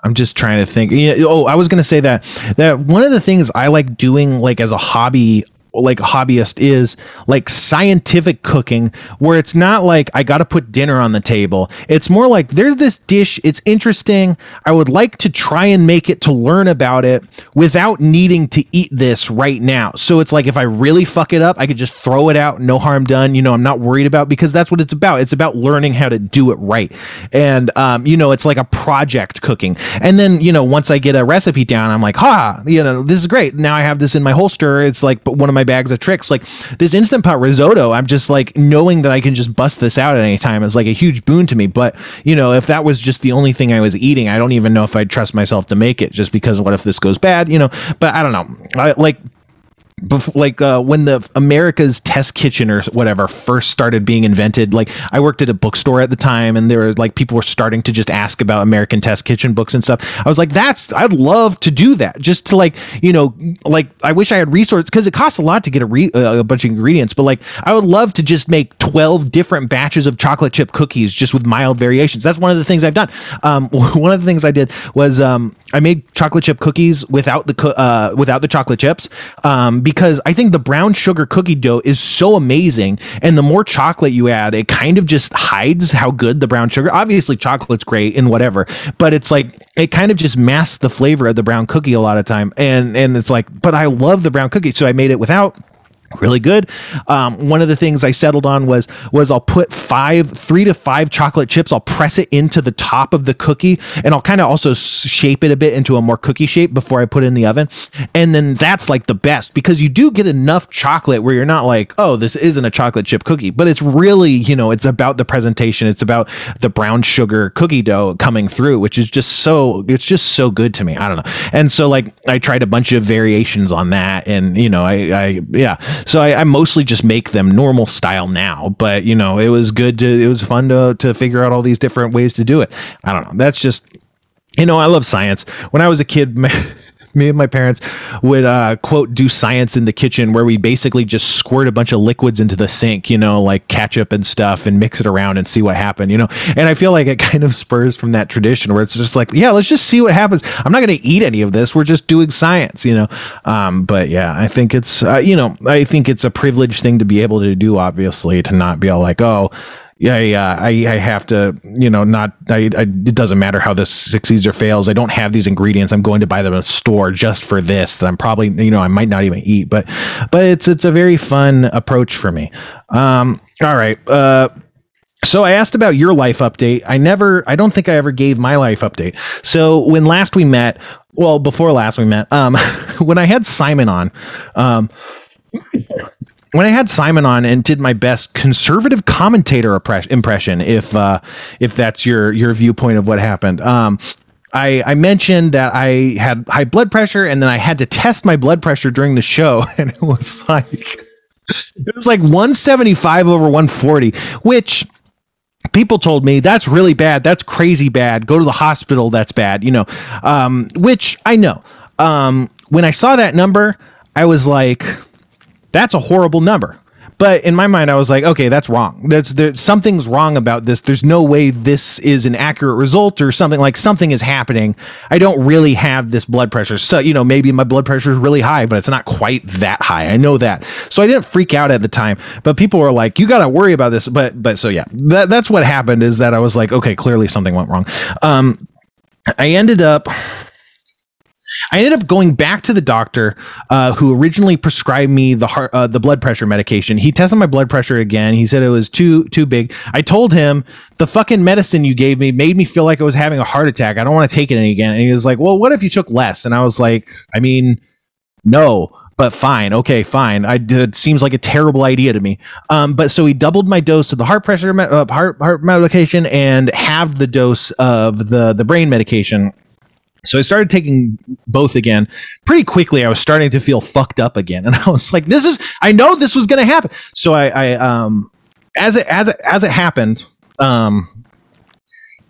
I'm just trying to think. Oh, I was going to say that that one of the things I like doing like as a hobby like a hobbyist is like scientific cooking where it's not like I got to put dinner on the table. It's more like there's this dish, it's interesting. I would like to try and make it to learn about it without needing to eat this right now. So it's like if I really fuck it up, I could just throw it out, no harm done. You know, I'm not worried about because that's what it's about. It's about learning how to do it right. And um, you know, it's like a project cooking. And then, you know, once I get a recipe down, I'm like, "Ha, you know, this is great. Now I have this in my holster." It's like but one of my my bags of tricks. Like this instant pot risotto, I'm just like knowing that I can just bust this out at any time is like a huge boon to me. But you know, if that was just the only thing I was eating, I don't even know if I'd trust myself to make it just because what if this goes bad, you know? But I don't know. I like like uh, when the America's Test Kitchen or whatever first started being invented. Like I worked at a bookstore at the time, and there were like people were starting to just ask about American Test Kitchen books and stuff. I was like, that's I'd love to do that, just to like you know, like I wish I had resources because it costs a lot to get a, re- uh, a bunch of ingredients, but like I would love to just make twelve different batches of chocolate chip cookies just with mild variations. That's one of the things I've done. Um, [LAUGHS] one of the things I did was um, I made chocolate chip cookies without the uh, without the chocolate chips. Um, because I think the brown sugar cookie dough is so amazing. And the more chocolate you add, it kind of just hides how good the brown sugar. Obviously, chocolate's great and whatever, but it's like it kind of just masks the flavor of the brown cookie a lot of time. And and it's like, but I love the brown cookie, so I made it without really good. Um, one of the things I settled on was was I'll put five, three to five chocolate chips. I'll press it into the top of the cookie, and I'll kind of also shape it a bit into a more cookie shape before I put it in the oven. And then that's like the best because you do get enough chocolate where you're not like, oh, this isn't a chocolate chip cookie, but it's really you know it's about the presentation. It's about the brown sugar cookie dough coming through, which is just so it's just so good to me. I don't know. And so like I tried a bunch of variations on that, and you know I I yeah so I, I, mostly just make them normal style now. But you know, it was good to it was fun to to figure out all these different ways to do it. I don't know. That's just you know, I love science. When I was a kid, [LAUGHS] me and my parents would uh, quote do science in the kitchen where we basically just squirt a bunch of liquids into the sink, you know, like ketchup and stuff, and mix it around and see what happened, you know. And I feel like it [LAUGHS] kind of spurs from that tradition where it's just like, yeah, let's just see what happens. I'm not going to eat any of this. We're just doing science, you know. Um, but yeah, I think it's uh, you know, I think it's a privileged thing to be able to do. Obviously, to not be all like, oh yeah, yeah, I, I have to, you know, not, I, I, it doesn't matter how this succeeds or fails. I don't have these ingredients. I'm going to buy them a store just for this that I'm probably, you know, I might not even eat, but, but it's, it's a very fun approach for me. Um, all right. Uh, so I asked about your life update. I never, I don't think I ever gave my life update. So when last we met, well, before last we met, um, [LAUGHS] when I had Simon on, um, when I had Simon on and did my best conservative commentator impression, if uh, if that's your your viewpoint of what happened, um, I, I mentioned that I had high blood pressure, and then I had to test my blood pressure during the show, [LAUGHS] and it was like it was like 175 over 140, which people told me that's really bad, that's crazy bad. Go to the hospital, that's bad, you know. Um, which I know. Um, when I saw that number, I was like that's a horrible number. But in my mind, I was like, okay, that's wrong. That's there, something's wrong about this. There's no way this is an accurate result or something like something is happening. I don't really have this blood pressure. So, you know, maybe my blood pressure is really high, but it's not quite that high. I know that. So I didn't freak out at the time, but people were like, you got to worry about this. But, but so yeah, that, that's what happened is that I was like, okay, clearly something went wrong. Um, I ended up I ended up going back to the doctor uh, who originally prescribed me the heart, uh, the blood pressure medication. He tested my blood pressure again. He said it was too too big. I told him the fucking medicine you gave me made me feel like I was having a heart attack. I don't want to take it any again. And he was like, "Well, what if you took less?" And I was like, "I mean, no." but fine. Okay, fine. I it seems like a terrible idea to me. Um, but so he doubled my dose of the heart pressure uh, heart heart medication and halved the dose of the the brain medication. So I started taking both again. Pretty quickly, I was starting to feel fucked up again, [LAUGHS] and I was like, "This is. I know this was going to happen." So I, I um, as it as it as it happened, um,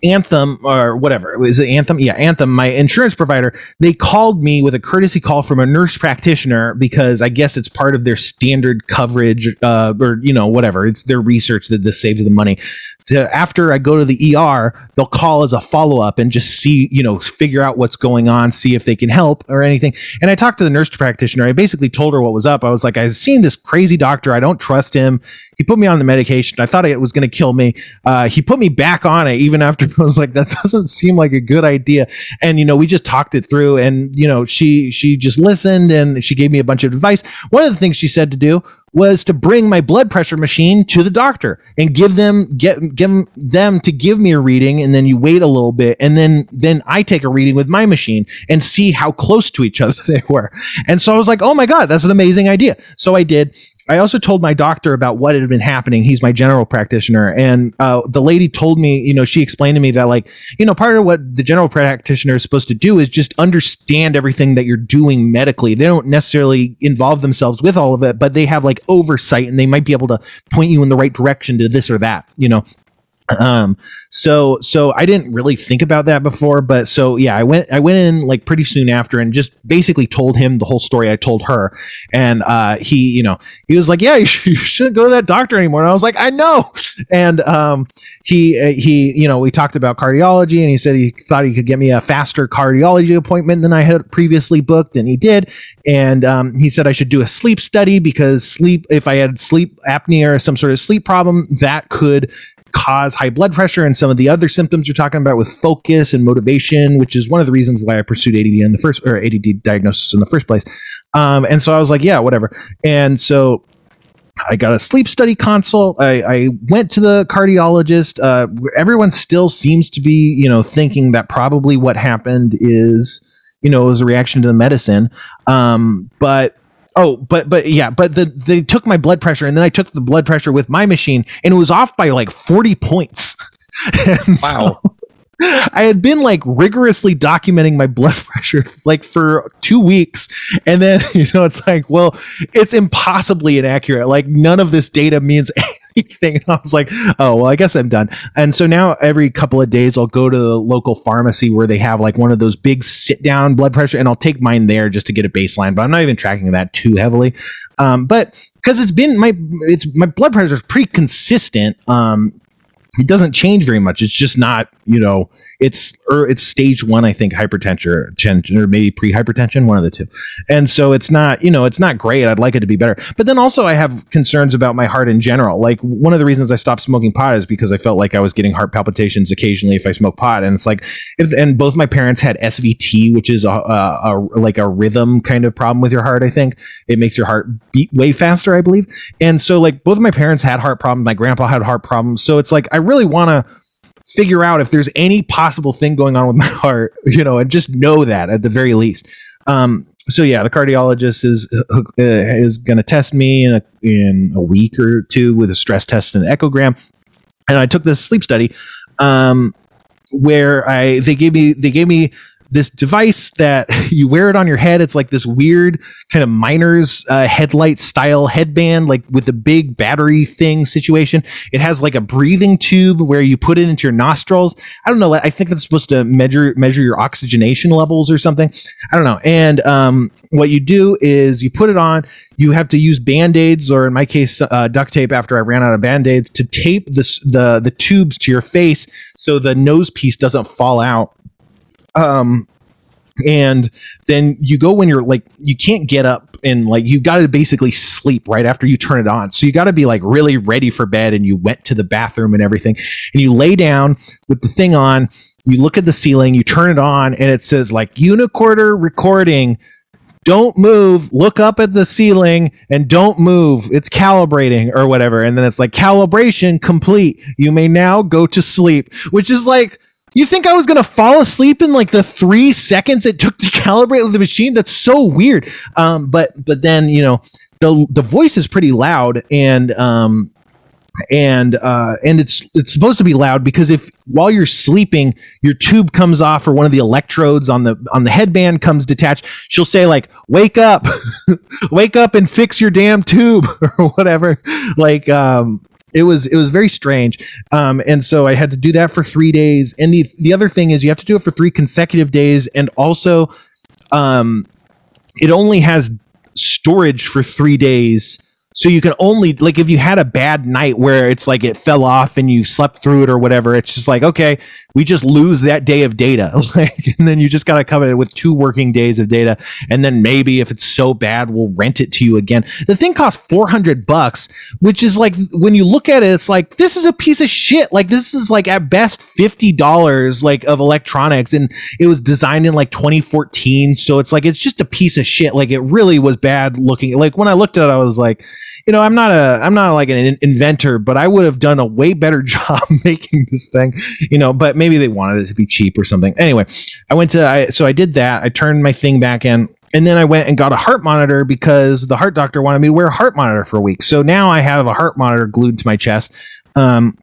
Anthem or whatever. Was it Anthem? Yeah, Anthem, my insurance provider, they called me with a courtesy call from a nurse practitioner because I guess it's part of their standard coverage uh, or, you know, whatever. It's their research that this saves them money. To, after I go to the ER, they'll call as a follow up and just see, you know, figure out what's going on, see if they can help or anything. And I talked to the nurse practitioner. I basically told her what was up. I was like, I've seen this crazy doctor. I don't trust him. He put me on the medication. I thought it was going to kill me. Uh, he put me back on it even after [LAUGHS] I was like, that doesn't seem like a good idea. And you know, we just talked it through, and you know, she she just listened and she gave me a bunch of advice. One of the things she said to do was to bring my blood pressure machine to the doctor and give them get give them to give me a reading and then you wait a little bit and then then I take a reading with my machine and see how close to each [LAUGHS] other they were. And so I was like, "Oh my god, that's an amazing idea." So I did I also told my doctor about what had been happening. He's my general practitioner. And uh, the lady told me, you know, she explained to me that, like, you know, part of what the general practitioner is supposed to do is just understand everything that you're doing medically. They don't necessarily involve themselves with all of it, but they have like oversight and they might be able to point you in the right direction to this or that, you know um so so i didn't really think about that before but so yeah i went i went in like pretty soon after and just basically told him the whole story i told her. And uh he you know he was like yeah [LAUGHS] you, sh- you shouldn't go to that doctor anymore. And i was like i know. [LAUGHS] And um he uh, he you know we talked about cardiology and he said he thought he could get me a faster cardiology appointment than i had previously booked and he did. And um, he said i should do a sleep study because sleep if i had sleep apnea or some sort of sleep problem that could cause high blood pressure and some of the other symptoms you're talking about with focus and motivation, which is one of the reasons why I pursued ADD in the first or ADD diagnosis in the first place. Um, and so I was like, yeah, whatever. And so I got a sleep study consult. I, I went to the cardiologist. Uh, everyone still seems to be, you know, thinking that probably what happened is, you know, was a reaction to the medicine. Um, but Oh, but but yeah, but the they took my blood pressure and then I took the blood pressure with my machine and it was off by like 40 points. [LAUGHS] wow. So, [LAUGHS] I had been like rigorously documenting my blood [LAUGHS] pressure like for two weeks. And then, you know, it's like, well, it's impossibly inaccurate. Like none of this data means anything. [LAUGHS] And I was like, oh, well, I guess I'm done. And so now every couple of days, I'll go to the local pharmacy where they have like one of those big sit down blood pressure, and I'll take mine there just to get a baseline. But I'm not even tracking that too heavily. Um, but because it's been my it's my blood pressure is pretty consistent. Um, it doesn't change very much. It's just not, you know, it's or it's stage one, I think, hypertension or maybe pre-hypertension, one of the two. And so it's not, you know, it's not great. I'd like it to be better. But then also I have concerns about my heart in general. Like one of the reasons I stopped smoking pot is because I felt like I was getting heart palpitations occasionally if I smoke pot. And it's like, if, and both my parents had SVT, which is a, a, a like a rhythm kind of problem with your heart. I think it makes your heart beat way faster, I believe. And so like both my parents had heart problems. My grandpa had heart problems. So it's like I really want to figure out if there's any possible thing going on with my [LAUGHS] heart, you know, and just know that at the very least. Um, so yeah, the cardiologist is uh, is going to test me in a in a week or two with a stress test and an echogram, and I took this sleep study, um, where I they gave me they gave me this device that [LAUGHS] you wear it on your head. It's like this weird kind of miner's uh, headlight style headband, like with a big battery thing situation. It has like a breathing tube where you put it into your nostrils. I don't know. I think that's supposed to measure measure your oxygenation levels or something. I don't know. And um, what you do is you put it on. You have to use band aids, or in my case, uh, duct tape. After I ran out of band aids, to tape this the the tubes to your face so the nose piece doesn't fall out um, and then you go when you're like you can't get up and like you got to basically sleep right after you turn it on. So you got to be like really ready for bed and you went to the bathroom and everything. And you lay down with the thing on you look at the ceiling you turn it on and it says like unicorder recording. Don't move. Look up at the ceiling and don't move. It's calibrating or whatever. And then it's like calibration complete. You may now go to sleep which is like You think I was gonna fall asleep in like the three seconds it took to [LAUGHS] calibrate the machine? That's so weird. Um, but but then you know the the voice is pretty loud and um and uh and it's it's supposed to be loud because if while you're sleeping your tube comes off or one of the electrodes on the on the headband comes detached she'll say like wake up [LAUGHS] wake up and fix your damn tube [LAUGHS] or whatever like um it was it was very strange. Um and so i had to do that for three days. And the the other thing is you have to do it for three consecutive days. And also um it only has storage for three days. So you can only like if you had a bad night where it's like it fell off and you slept through it or whatever it's just like okay we just lose that day of data. [LAUGHS] Like and then you just got to cover it with two working days of data. And then maybe if it's so bad we'll rent it to you again. The thing costs 400 bucks which is like when you look at it it's like this is a piece of shit. Like this is like at best $50 like of electronics. And it was designed in like 2014 so it's like it's just a piece of shit. Like it really was bad looking. Like when i looked at it i was like you know, I'm not a, I'm not like an inventor, but I would have done a way better [LAUGHS] job making this thing, you know. But maybe they wanted it to be cheap or something. Anyway, I went to, I, so I did that. I turned my thing back in, and then I went and got a heart monitor because the heart doctor wanted me to wear a heart monitor for a week. So now I have a heart monitor glued to my chest. Um,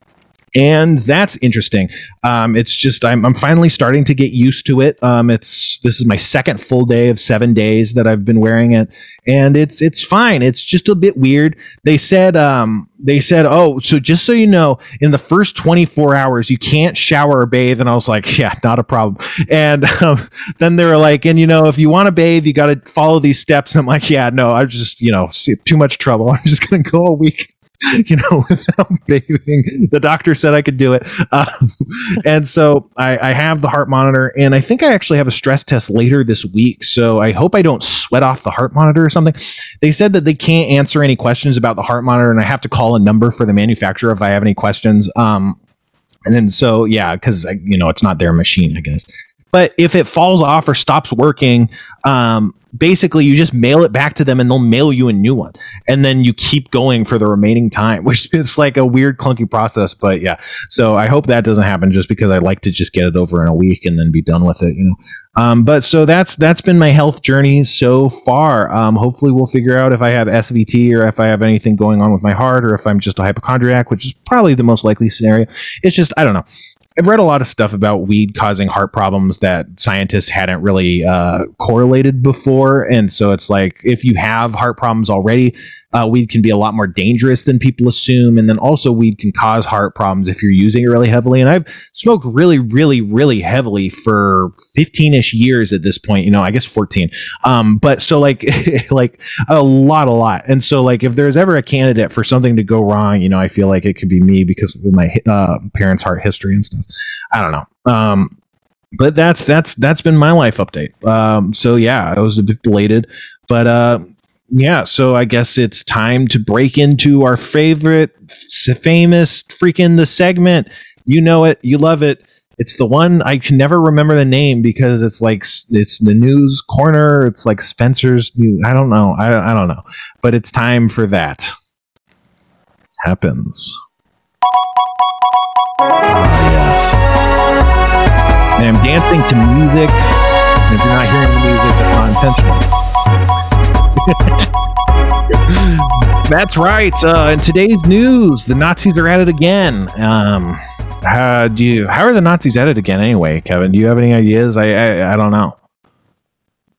and that's interesting. Um, it's just I'm, I'm finally starting to get used to it. Um, it's this is my second full day of seven days that I've been wearing it, and it's it's fine. It's just a bit weird. They said um, they said oh so just so you know, in the first 24 hours you can't shower or bathe, and I was like yeah, not a problem. And um, then they were like, and you know if you want to bathe, you got to follow these steps. And I'm like yeah, no, I just you know too much trouble. [LAUGHS] I'm just gonna go a week [LAUGHS] you know, without [LAUGHS] bathing. The doctor said I could do it. [LAUGHS] Um, and so I, I, have the heart monitor, and I think I actually have a stress test later this week. So I hope I don't sweat off the heart monitor or something. They said that they can't answer any questions about the heart monitor, and I have to call a number for the manufacturer if I have any questions. Um, and then so, yeah, because, you know, it's not their machine, I guess. But if it falls off or stops working, um, basically you just mail it back to them and they'll mail you a new one. And then you keep going for the remaining time [LAUGHS] which is like a weird clunky process but yeah. So i hope that doesn't happen just because i like to just get it over in a week and then be done with it you know. Um, but so that's that's been my health journey so far. Um, hopefully we'll figure out if i have svt or if i have anything going on with my heart or if i'm just a hypochondriac which is probably the most likely scenario. It's just i don't know I've read a lot of stuff about weed causing heart problems that scientists hadn't really uh, correlated before, and so it's like if you have heart problems already, uh, weed can be a lot more dangerous than people assume. And then also, weed can cause heart problems if you're using it really heavily. And I've smoked really, really, really heavily for 15 ish years at this point, you know, I guess 14. Um, but so, like, [LAUGHS] like a lot, a lot. And so, like, if there's ever a candidate for something to go wrong, you know, I feel like it could be me because of my uh, parents' heart history and stuff. I don't know. Um, but that's that's that's been my life update. Um, so yeah, I was a bit belated, but uh, yeah, so I guess it's time to break into our favorite, famous freaking the segment. You know it, you love it. It's the one I can never remember the name because it's like it's the news corner. It's like Spencer's new. I don't know. I I don't know, but it's time for that. Happens. Yes. And I'm dancing to music. If you're not hearing the music, that's not intentional. That's right. Uh, in today's news, the Nazis are at it again. Um, how do you? How are the Nazis at it again? Anyway, Kevin, do you have any ideas? I I, I don't know.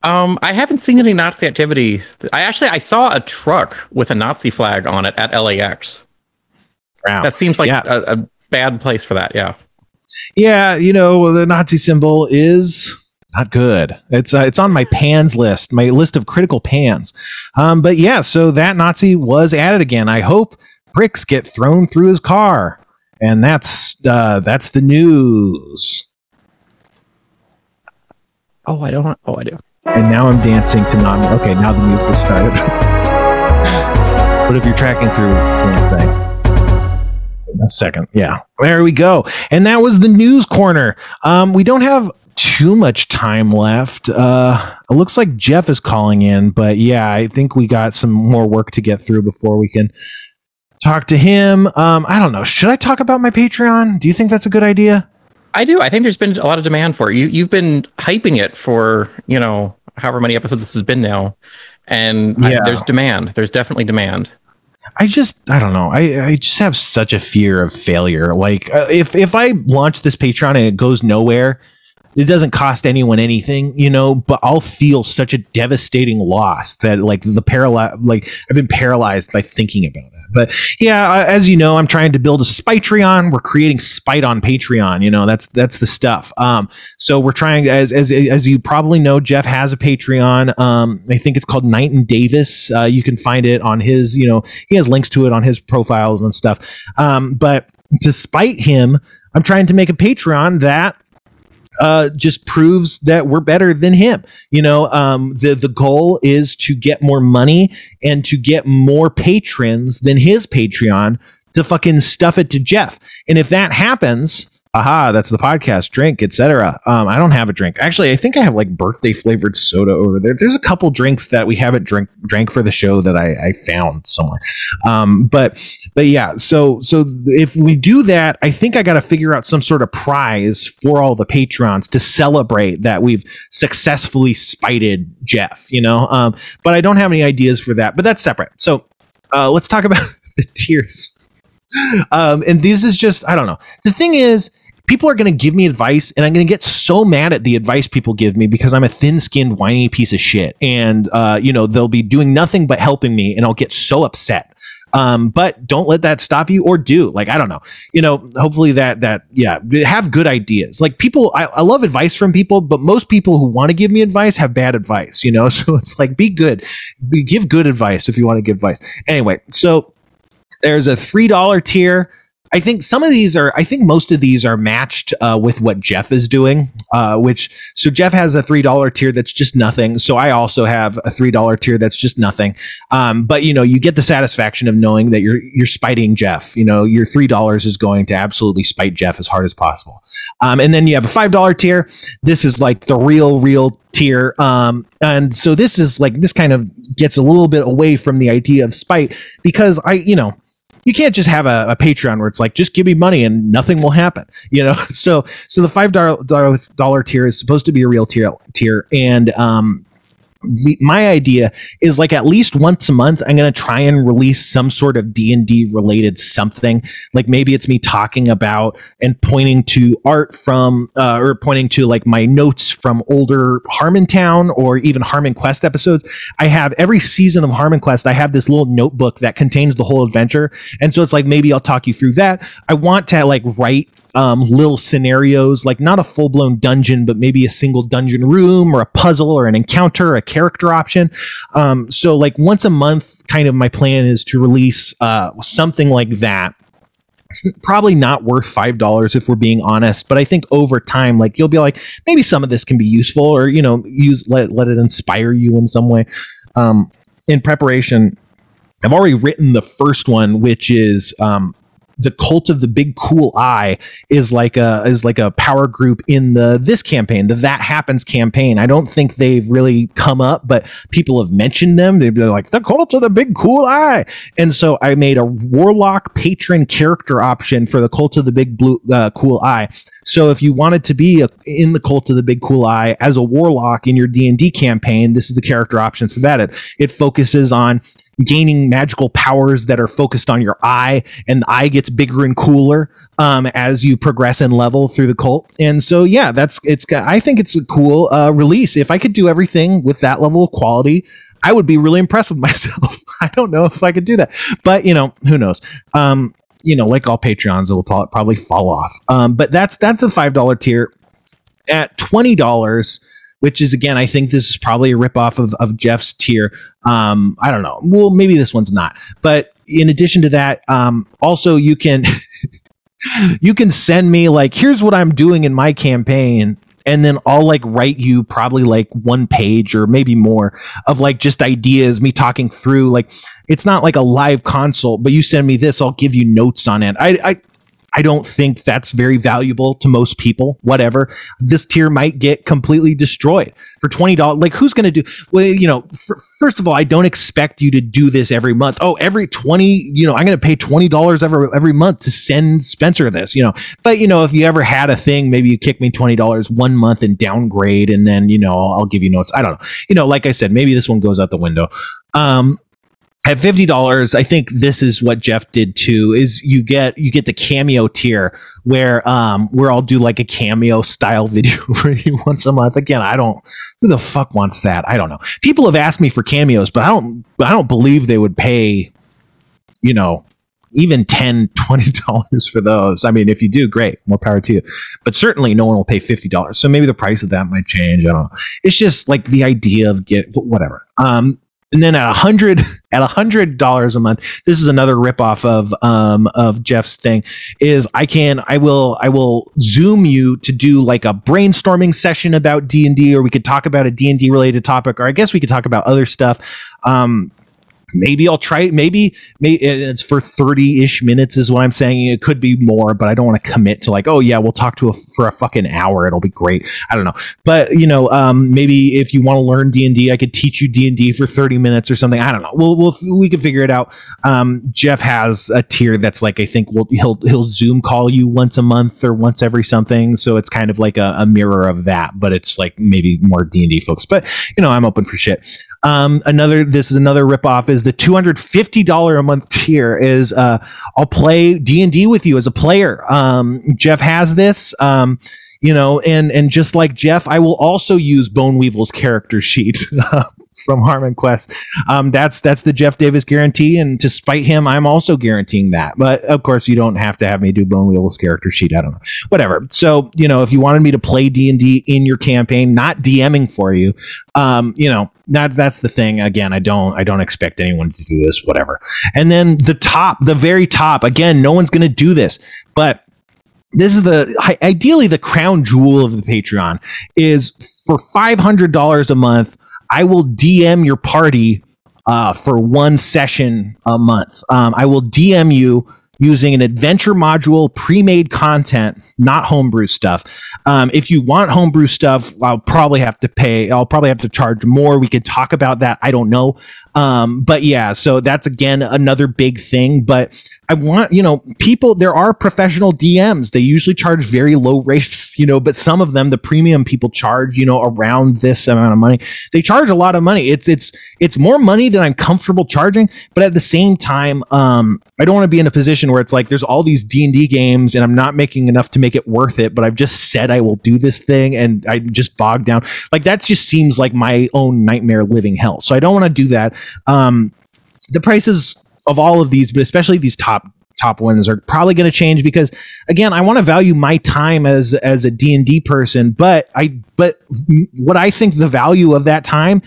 Um, I haven't seen any Nazi activity. I actually I saw a truck with a Nazi flag on it at LAX. Wow. That seems like yeah. a, a bad place for that. Yeah. Yeah, you know the Nazi symbol is not good. It's uh, it's on my pans list, my list of critical pans. Um, but yeah, so that Nazi was added again. I hope bricks get thrown through his car, and that's uh, that's the news. Oh, I don't. Oh, I do. And now I'm dancing to non. Okay, now the music has started. [LAUGHS] what if you're tracking through dancing? A second, yeah. There we go. And that was the news corner. Um, we don't have too much time left. Uh, it looks like Jeff is calling in, but yeah, I think we got some more work to get through before we can talk to him. Um, I don't know. Should I talk about my Patreon? Do you think that's a good idea? I do. I think there's been a lot of demand for it. You you've been hyping it for, you know, however many episodes this has been now. And yeah. I, there's demand. There's definitely demand. I just I don't know. I I just have such a fear of failure. Like uh, if if I launch this Patreon and it goes nowhere, it doesn't cost anyone anything, you know, but I'll feel such a devastating loss that like the paralyze, like I've been paralyzed by thinking about that. But yeah, as you know, I'm trying to build a Spitreon. We're creating Spite on Patreon. You know, that's that's the stuff. Um, so we're trying as as as you probably know, Jeff has a Patreon. Um, I think it's called Knight and Davis. Uh, you can find it on his, you know, he has links to it on his profiles and stuff. Um, but despite him, I'm trying to make a Patreon that uh, just proves that we're better than him. You know, um, the the goal is to get more money and to get more patrons than his Patreon to fucking stuff it to Jeff. And if that happens, aha, that's the podcast, drink, etc. Um, I don't have a drink. Actually, I think I have like birthday flavored soda over there. There's a couple drinks that we haven't drink drank for the show that I, I found somewhere. Um, but but yeah, so so if we do that, I think I got to figure out some sort of prize for all the patrons to celebrate that we've successfully spited Jeff. You know, um, but I don't have any ideas for that. But that's separate. So uh, let's talk about [LAUGHS] the tiers. Um, and this is just I don't know. The thing is, people are going to give me advice and I'm going to get so mad at the advice people give me because I'm a thin skinned, whiny piece of shit. And, uh, you know, they'll be doing nothing but helping me and I'll get so upset. Um, but don't let that stop you or do like, I don't know, you know, hopefully that, that, yeah, have good ideas. Like people, I, I love advice from people, but most people who want to give me advice have bad advice, you know? [LAUGHS] So it's like, be good, be, give good advice if you want to give advice. Anyway, so there's a $3 tier I think some of these are, I think most of these are matched uh, with what Jeff is doing, uh, which, so Jeff has a $3 tier that's just nothing. So I also have a $3 tier that's just nothing. Um, but you know, you get the satisfaction of knowing that you're, you're spiting Jeff. You know, your $3 is going to absolutely spite Jeff as hard as possible. Um, and then you have a $5 tier. This is like the real, real tier. Um, and so this is like, this kind of gets a little bit away from the idea of spite because I, you know, you can't just have a, a, Patreon where it's like just give me money and nothing will happen. You know, [LAUGHS] so so the five dollar dollar tier is supposed to be a real tier tier, and um, my idea is like at least once a month i'm going to try and release some sort of d&d related something. Like maybe it's me talking about and pointing to art from uh, or pointing to like my notes from older harmontown or even HarmonQuest episodes. I have every season of HarmonQuest i have this little notebook that contains the whole adventure. And so it's like maybe i'll talk you through that. I want to like write um, little scenarios, like not a full blown dungeon, but maybe a single dungeon room or a puzzle or an encounter, a character option. Um, so, like once a month, kind of my plan is to release uh, something like that. It's probably not worth five dollars if we're being honest, but I think over time, like you'll be like, maybe some of this can be useful, or you know, use let let it inspire you in some way. Um, in preparation, I've already written the first one, which is um, the cult of the big cool eye is like a is like a power group in the this campaign the that happens campaign. I don't think they've really come up but people have mentioned them. They're like the cult of the big cool eye. And so i made a warlock patron character option for the cult of the big blue uh, cool eye. So if you wanted to be a, in the cult of the big cool eye as a warlock in your d&d campaign this is the character options for that. It, it focuses on gaining magical powers that are focused on your eye, and the eye gets bigger and cooler um, as you progress and level through the cult. And so, yeah, that's it's. I think it's a cool uh, release. If I could do everything with that level of quality, I would be really impressed with [LAUGHS] myself. I don't know if I could do that, but you know, who knows? Um, you know, like all Patreons, it will probably fall off. Um, but that's that's the five dollar tier. At twenty dollars which is again, I think this is probably a ripoff of, of Jeff's tier. Um, I don't know. Well, maybe this one's not. But in addition to that, um, also you can [LAUGHS] you can send me like, here's what I'm doing in my campaign. And then I'll like write you probably like one page or maybe more of like just ideas, me talking through like it's not like a live consult, but you send me this, I'll give you notes on it. I, I I don't think that's very valuable to most people. Whatever. This tier might get completely destroyed for $20. Like, who's going to do? Well, you know, first of all, I don't expect you to do this every month. Oh, every 20, you know, I'm going to pay $20 every, every month to send Spencer this, you know. But, you know, if you ever had a thing, maybe you kick me $20 one month and downgrade, and then, you know, I'll give you notes. I don't know. You know, like I said, maybe this one goes out the window. Um, at fifty dollars, I think this is what Jeff did too. Is you get you get the cameo tier where um where I'll do like a cameo style [LAUGHS] video for you once a month. Again, I don't who the fuck wants that? I don't know. People have asked me for cameos, but I don't I don't believe they would pay, you know, even 10 [LAUGHS] 20 dollars for those i mean if you do great more power to you but certainly no one will pay 50 dollars so maybe the price of that might change i don't know it's just like the idea of get whatever um and then at a hundred [LAUGHS] at a hundred dollars a month, this is another ripoff of um of Jeff's thing. Is I can I will I will zoom you to do like a brainstorming session about D and D, or we could talk about a D and D related topic, or I guess we could talk about other stuff. Um, maybe I'll try it. Maybe, maybe it's for 30 ish minutes is what I'm saying. It could be more, but I don't want to commit to like, oh yeah, we'll talk to a, for a fucking hour. It'll be great. I don't know. But you know, um, maybe if you want to learn D and D, I could teach you D and D for 30 minutes or something. I don't know. We'll, we'll, we can figure it out. Um, Jeff has a tier that's like, I think we'll, he'll, he'll zoom call you once a month or once every something. So it's kind of like a, a mirror of that, but it's like maybe more D and D folks, but you know, I'm open for shit. Um, another, this is another ripoff is the $250 a month tier is, uh, I'll play D and D with you as a player. Um, Jeff has this, um, you know, and, and just like Jeff, I will also use Bone Weevil's character sheet. [LAUGHS] from [LAUGHS] Harmon Quest. Um, that's that's the Jeff Davis guarantee, and to spite him, I'm also guaranteeing that. But of course, you don't have to have me do Bone Weevil's character sheet. I don't know, whatever. So you know, if you wanted me to play D and D in your campaign, not DMing for you, um, you know, that that's the thing. Again, I don't I don't expect anyone to do this. Whatever. And then the top, the very top. Again, no one's going to do this, but this is the ideally the crown jewel of the Patreon is for five hundred dollars a month I will DM your party uh, for one session a month. Um, I will DM you using an adventure module, pre-made content, not homebrew stuff. Um, if you want homebrew stuff, I'll probably have to pay. I'll probably have to charge more. We could talk about that. I don't know. Um, but yeah, so that's again another big thing. But I want, you know, people, there are professional DMs. They usually charge very low [LAUGHS] rates, you know, but some of them, the premium people charge, you know, around this amount of money. They charge a lot of money. It's, it's, it's more money than I'm comfortable charging. But at the same time, um, I don't want to be in a position where it's like there's all these D&D games and I'm not making enough to make it worth it, but I've just said I will do this thing and I just bogged down. Like that just seems like my own nightmare living hell. So I don't want to do that. Um, the prices of all of these, but especially these top top ones are probably going to change because again i want to value my time as as a d&d person but i but what i think the value of that time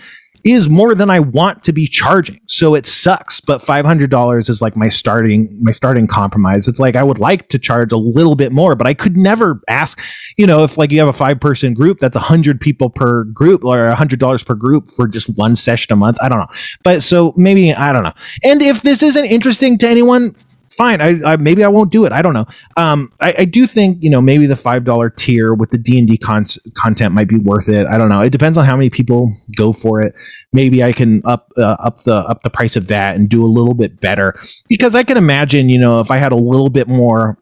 is more than I want to be charging. So it sucks, but $500 is like my starting my starting compromise. It's like I would like to charge a little bit more, but I could never ask, you know, if like you have a 5 person group, that's 100 people per group or $100 per group for just one session a month. I don't know. But so maybe I don't know. And if this isn't interesting to anyone, fine. I, I, maybe I won't do it. I don't know. Um, I, I do think you know maybe the five dollar tier with the D and D content might be worth it. I don't know. It depends on how many people go for it. Maybe I can up uh, up the up the price of that and do a little bit better because I can imagine you know if I had a little bit more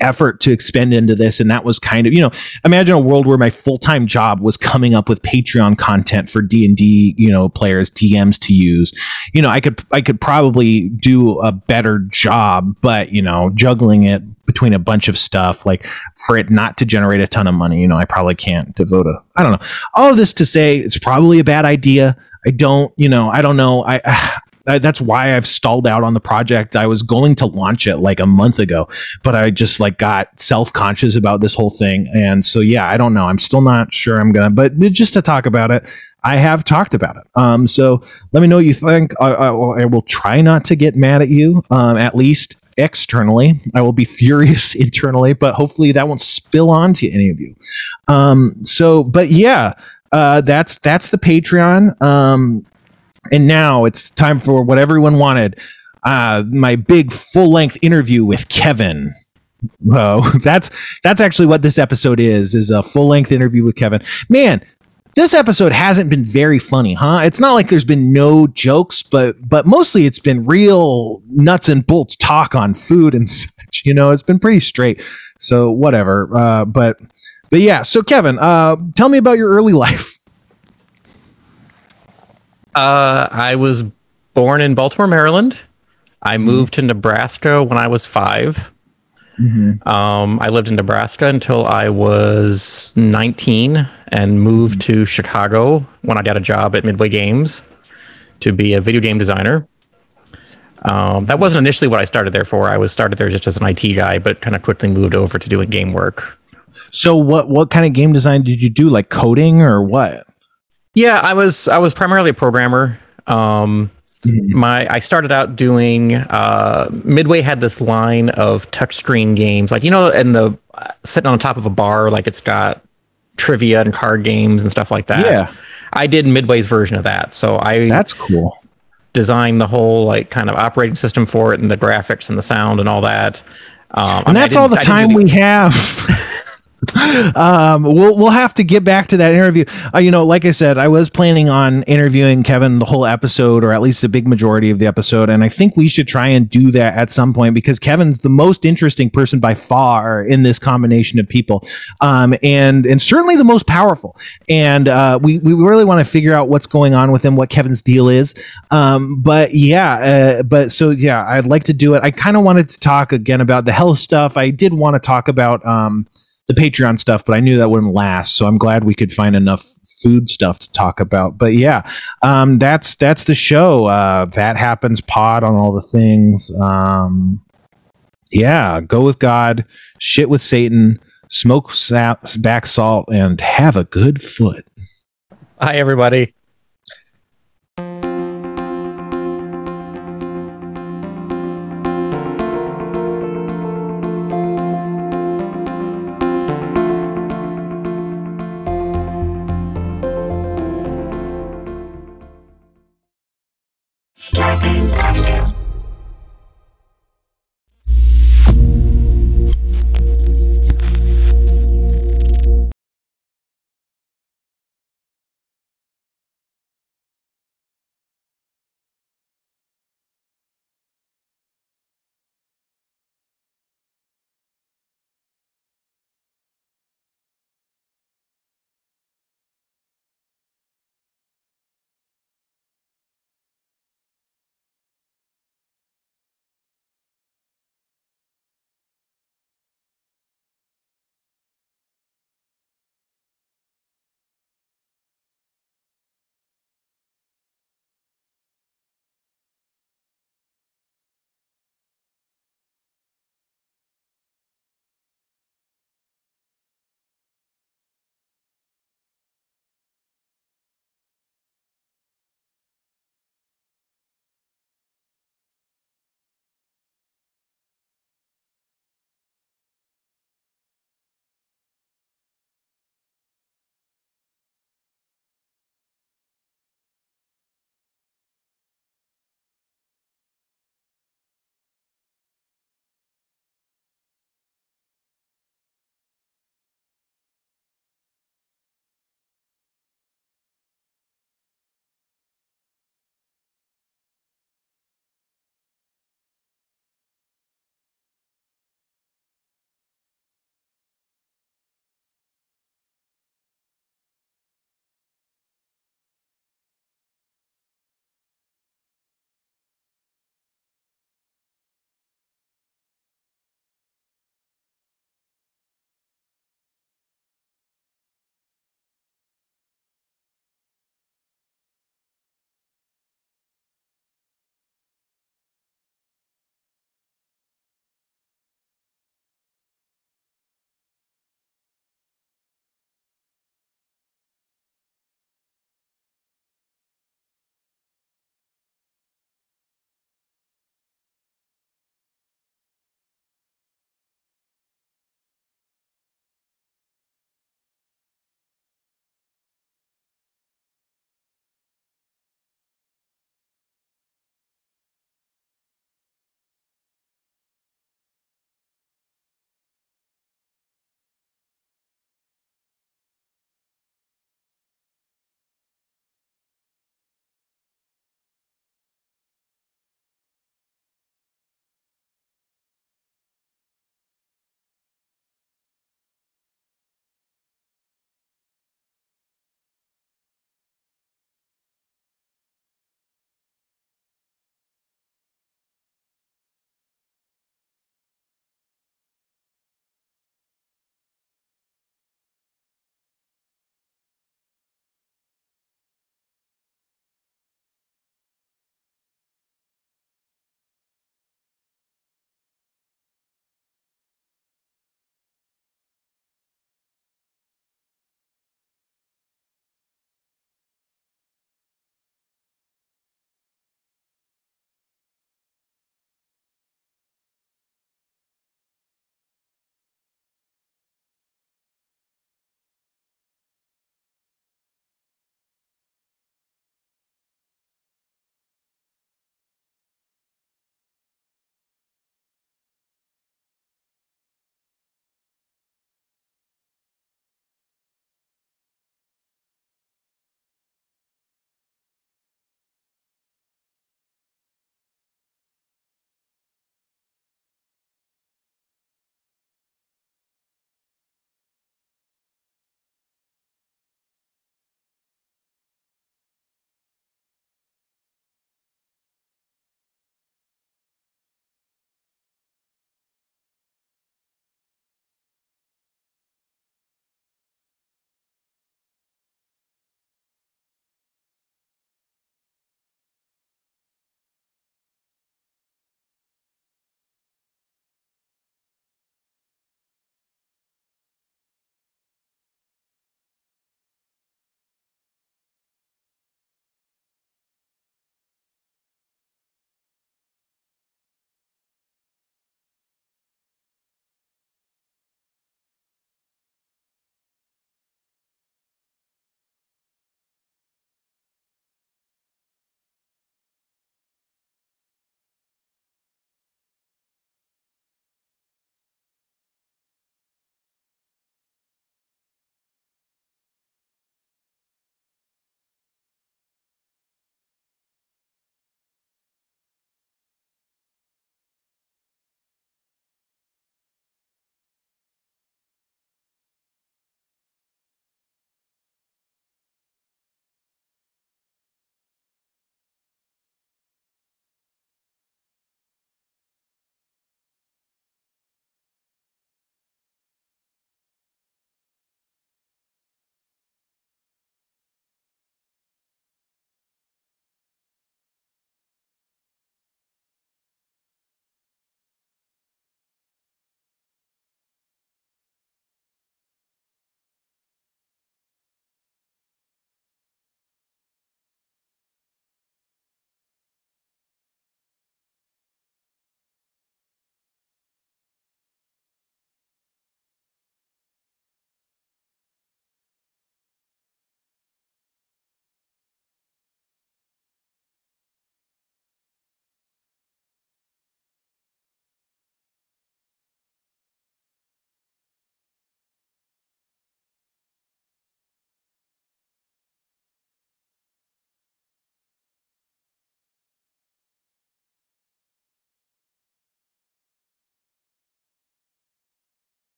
effort to expend into this and that was kind of you know imagine a world where my full-time job was coming up with patreon content for d&d you know players dms to use. You know i could i could probably do a better job but you know juggling it between a bunch of stuff like for it not to generate a ton of money you know i probably can't devote a i don't know. All of this to say it's probably a bad idea. I don't, you know, I don't know. I [SIGHS] that's why I've stalled out on the project. I was going to launch it like a month ago, but I just like got self conscious about this whole thing. And so, yeah, I don't know. I'm still not sure I'm gonna, but just to talk about it, I have talked about it. Um, so let me know what you think. I, I, I will try not to get mad at you, um, at least externally. I will be [LAUGHS] furious internally, but hopefully that won't spill on to any of you. Um, so, but yeah, uh, that's that's the Patreon. Um, and now it's time for what everyone wanted uh, my big full length interview with Kevin. Oh, [LAUGHS] that's that's actually what this episode is is a full length interview with Kevin. Man, this episode hasn't been very funny, huh? It's not like there's been no jokes, but but mostly it's been real nuts and bolts talk on food and [LAUGHS] such. You know, it's been pretty straight. So whatever. Uh, but but yeah. So Kevin, uh, tell me about your early [LAUGHS] life. Uh, I was born in Baltimore, Maryland. I moved to Nebraska when I was 5 Um, I lived in Nebraska until I was 19 and moved to Chicago when I got a job at Midway Games to be a video game designer. Um, that wasn't initially what I started there for. I was started there just as an IT guy, but kind of quickly moved over to doing game work. So what what kind of game design did you do? Like coding or what? Yeah, I was I was primarily a programmer. Um, my I started out doing uh, Midway had this line of touchscreen games, like you know, and the uh, sitting on top of a bar, like it's got trivia and card games and stuff like that. Yeah. I did Midway's version of that. So I That's cool. designed the whole like kind of operating system for it and the graphics and the sound and all that. Um, I and mean, that's all the I time the- we have. [LAUGHS] um, we'll we'll have to get back to that interview. Uh, you know, like I said, I was planning on interviewing Kevin the whole episode, or at least a big majority of the episode, and I think we should try and do that at some point because Kevin's the most interesting person by far in this combination of people, um, and and certainly the most powerful. And uh, we we really want to figure out what's going on with him, what Kevin's deal is. Um, but yeah, uh, but so yeah, I'd like to do it. I kind of wanted to talk again about the health stuff. I did want to talk about um, the Patreon stuff, but I knew that wouldn't last. So I'm glad we could find enough food stuff to talk about. But yeah, um, that's that's the show. Uh, that happens. Pod on all the things. Um, yeah, go with God, shit with Satan, smoke sa- back salt, and have a good foot. Hi everybody.